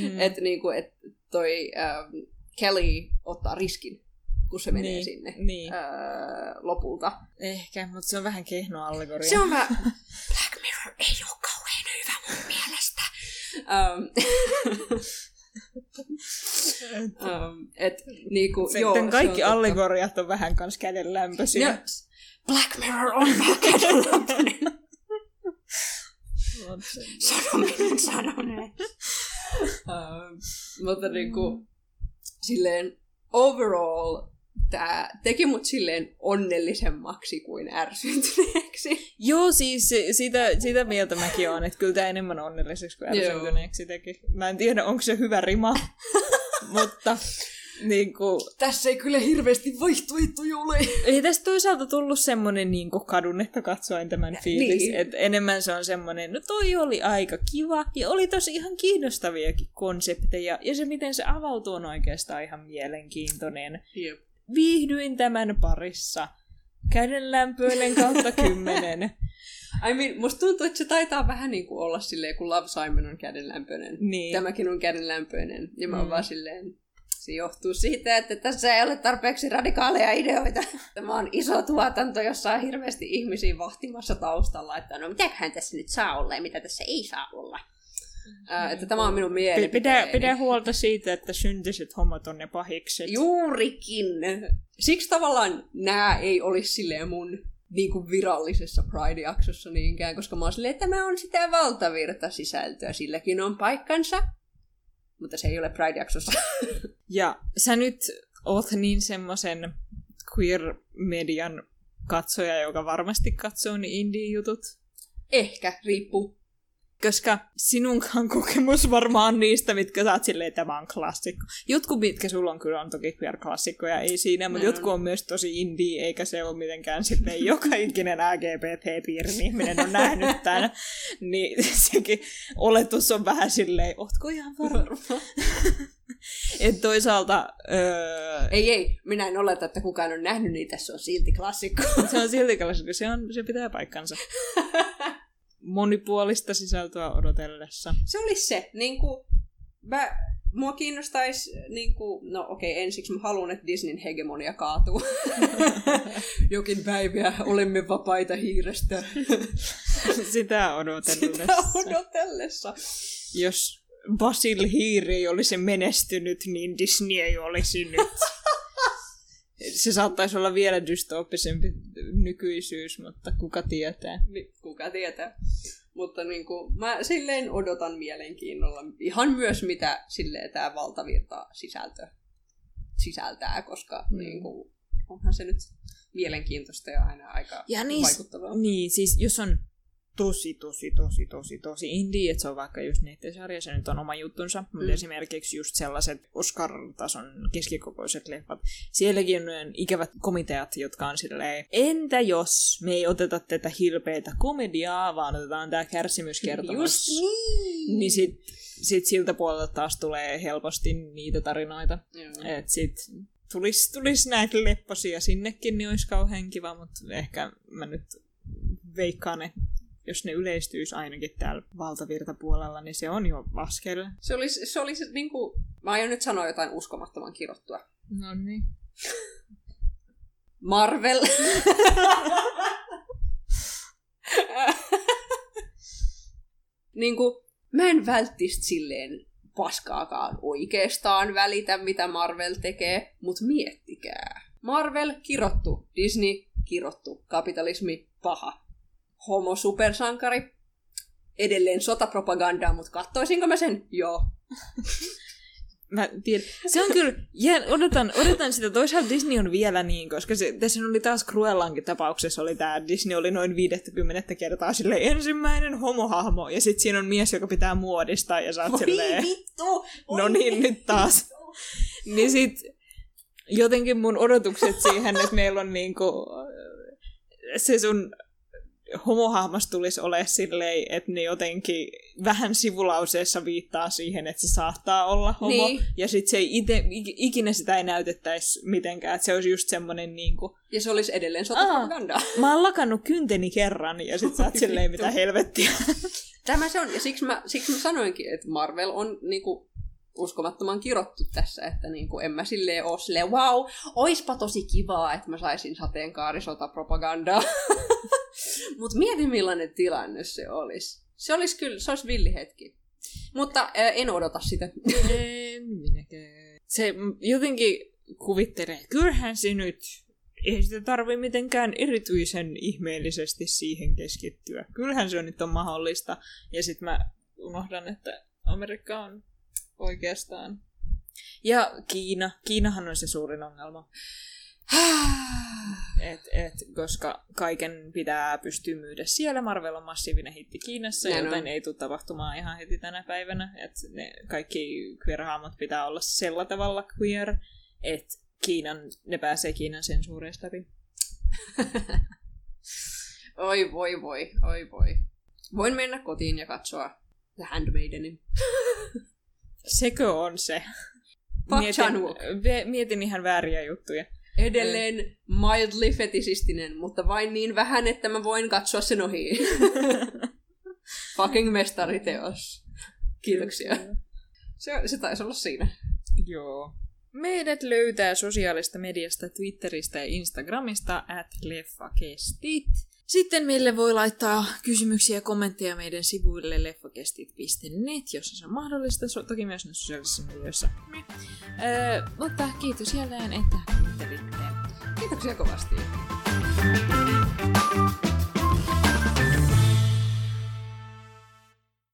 Mm. [laughs] että niin kuin, et toi ähm, Kelly ottaa riskin, kun se menee niin, sinne niin. Äh, lopulta. Ehkä, mutta se on vähän kehno allegoria. Se on vähän... [laughs] Mirror ei ole kauhean hyvä mun [laughs] mielestä. um, um, [laughs] et, niinku, Sitten joo, kaikki on allegoriat on vähän kans kädenlämpöisiä. Black Mirror on vähän [laughs] kädenlämpöinen. Sanominen sanoneen. uh, mutta niinku, mm. silleen overall tämä teki mut silleen onnellisemmaksi kuin ärsyntyneeksi. Joo, siis sitä, sitä mieltä mäkin olen, että kyllä tämä enemmän onnelliseksi kuin ärsyntyneeksi teki. Mä en tiedä, onko se hyvä rima, [laughs] mutta niin kuin... Tässä ei kyllä hirveästi vaihtoehtoja ole. Ei tästä toisaalta tullut semmoinen niin kadun, että katsoin tämän fiilis. Niin. Että enemmän se on semmoinen, no toi oli aika kiva ja oli tosi ihan kiinnostaviakin konsepteja. Ja se, miten se avautuu, on oikeastaan ihan mielenkiintoinen. Jep. Viihdyin tämän parissa. Käden lämpöilen kautta [laughs] kymmenen. I mean, musta tuntuu, että se taitaa vähän niin kuin olla silleen, kun Love Simon on kädenlämpöinen. Niin. Tämäkin on kädenlämpöinen. Ja mä oon mm. vaan silleen, se johtuu siitä, että tässä ei ole tarpeeksi radikaaleja ideoita. [laughs] Tämä on iso tuotanto, jossa on hirveästi ihmisiä vahtimassa taustalla, että no mitäköhän tässä nyt saa olla ja mitä tässä ei saa olla. Äh, että tämä on minun mielipiteeni. Pidä, pidä huolta siitä, että syntiset hommat on ne pahikset. Juurikin. Siksi tavallaan nämä ei olisi silleen mun niin kuin virallisessa Pride-jaksossa niinkään, koska mä oon silleen, että tämä on sitä valtavirta sisältöä, silläkin on paikkansa, mutta se ei ole Pride-jaksossa. [laughs] ja sä nyt oot niin semmoisen queer-median katsoja, joka varmasti katsoo niin indie-jutut. Ehkä, riippuu. Koska sinunkaan [laughs] kokemus varmaan niistä, mitkä sä oot silleen, tämä on klassikko. Jotkut, mitkä sulla on kyllä on toki queer-klassikkoja, ei siinä, mutta jotkut on myös tosi indie, eikä se ole mitenkään silleen, [laughs] joka ikinen LGBT-piirin ihminen on nähnyt tämän. [laughs] Niin sekin oletus on vähän silleen, ootko ihan varma? Et toisaalta... Öö... Ei, ei. Minä en oleta, että kukaan on nähnyt niitä. Se on silti klassikko. se on silti klassikko. Se, on, se pitää paikkansa. Monipuolista sisältöä odotellessa. Se olisi se. Niin kuin, mä, mua kiinnostaisi, niin kuin, no okei, okay, ensiksi mä haluan, että Disneyn hegemonia kaatuu. [laughs] Jokin päiviä olemme vapaita hiirestä. [laughs] Sitä odotellessa. Sitä odotellessa. Jos Basil Hiiri ei olisi menestynyt, niin Disney ei olisi nyt. [laughs] Se saattaisi olla vielä dystooppisempi nykyisyys, mutta kuka tietää. Kuka tietää. Mutta niin kuin, mä silleen odotan mielenkiinnolla ihan myös, mitä silleen tämä valtavirta sisältö sisältää, koska mm. niin kuin, onhan se nyt mielenkiintoista ja aina aika ja niis, vaikuttavaa. Niin, siis jos on tosi, tosi, tosi, tosi, tosi indie, että se on vaikka just nettisarja, se nyt on oma juttunsa, mm. mutta esimerkiksi just sellaiset Oscar-tason keskikokoiset leffat, sielläkin on ikävät komiteat, jotka on silleen, entä jos me ei oteta tätä hilpeitä komediaa, vaan otetaan tämä kärsimyskertomus. Just niin! Niin sit, sit siltä puolelta taas tulee helposti niitä tarinoita. Mm. Et sit tulisi tulis näitä lepposia sinnekin, niin olisi kauhean kiva, mutta ehkä mä nyt veikkaan, että jos ne yleistyisi ainakin täällä valtavirtapuolella, niin se on jo askel. Se olisi, se olisi niin kuin, mä aion nyt sanoa jotain uskomattoman kirottua. No niin. [laughs] Marvel. [laughs] niin kuin, mä en välttisi silleen paskaakaan oikeastaan välitä, mitä Marvel tekee, mutta miettikää. Marvel kirottu, Disney kirottu, kapitalismi paha homo supersankari. Edelleen sotapropagandaa, mutta kattoisinko mä sen? Joo. [laughs] Mä tiedän. Se on kyllä, jään, odotan, odotan sitä. Toisaalta Disney on vielä niin, koska se, tässä oli taas Cruellankin tapauksessa, oli tämä Disney oli noin 50 kertaa sille ensimmäinen homohahmo, ja sitten siinä on mies, joka pitää muodistaa, ja sä oot silleen... vittu! No niin, nyt taas. niin sit jotenkin mun odotukset siihen, että meillä on niinku se sun homohahmas tulisi ole silleen, että ne jotenkin vähän sivulauseessa viittaa siihen, että se saattaa olla homo, niin. ja sitten se ei ite, ikinä sitä ei näytettäisi mitenkään, että se olisi just semmoinen niin kuin... Ja se olisi edelleen sotapropagandaa. [laughs] Mä oon lakannut kynteni kerran, ja sitten sä oot [laughs] silleen, mitä helvettiä. Tämä se on, ja siksi mä, siksi mä sanoinkin, että Marvel on niinku uskomattoman kirottu tässä, että niin kuin en mä silleen ole silleen, wow, oispa tosi kivaa, että mä saisin sateenkaarisota propagandaa. [laughs] Mutta mieti millainen tilanne se olisi. Se olisi kyllä, se olisi villi hetki. Mutta äh, en odota sitä. en minäkään. Se jotenkin kuvittelee, kyllähän se nyt ei sitä tarvi mitenkään erityisen ihmeellisesti siihen keskittyä. Kyllähän se on nyt on mahdollista. Ja sitten mä unohdan, että Amerikka on oikeastaan. Ja Kiina. Kiinahan on se suurin ongelma. [sighs] et, et, koska kaiken pitää pystyä myydä siellä. Marvel on massiivinen hitti Kiinassa, Näin joten on. ei tule tapahtumaan ihan heti tänä päivänä. Et ne kaikki queer pitää olla sella tavalla queer, että Kiinan, ne pääsee Kiinan sensuureista läpi. [laughs] oi voi voi, oi voi. Voin mennä kotiin ja katsoa The Handmaidenin. [laughs] Sekö on se? Mietin, mietin ihan vääriä juttuja. Edelleen mildly fetisistinen, mutta vain niin vähän, että mä voin katsoa sen ohi. [laughs] Fucking mestariteos. Kiitoksia. Se, se taisi olla siinä. Joo. Meidät löytää sosiaalista mediasta Twitteristä ja Instagramista at leffakestit. Sitten meille voi laittaa kysymyksiä ja kommentteja meidän sivuille leffakestit.net, jos se on mahdollista, toki myös näissä sosiaalisissa medioissa. Öö, mutta kiitos jälleen, että kuuntelitte. Kiitoksia kovasti.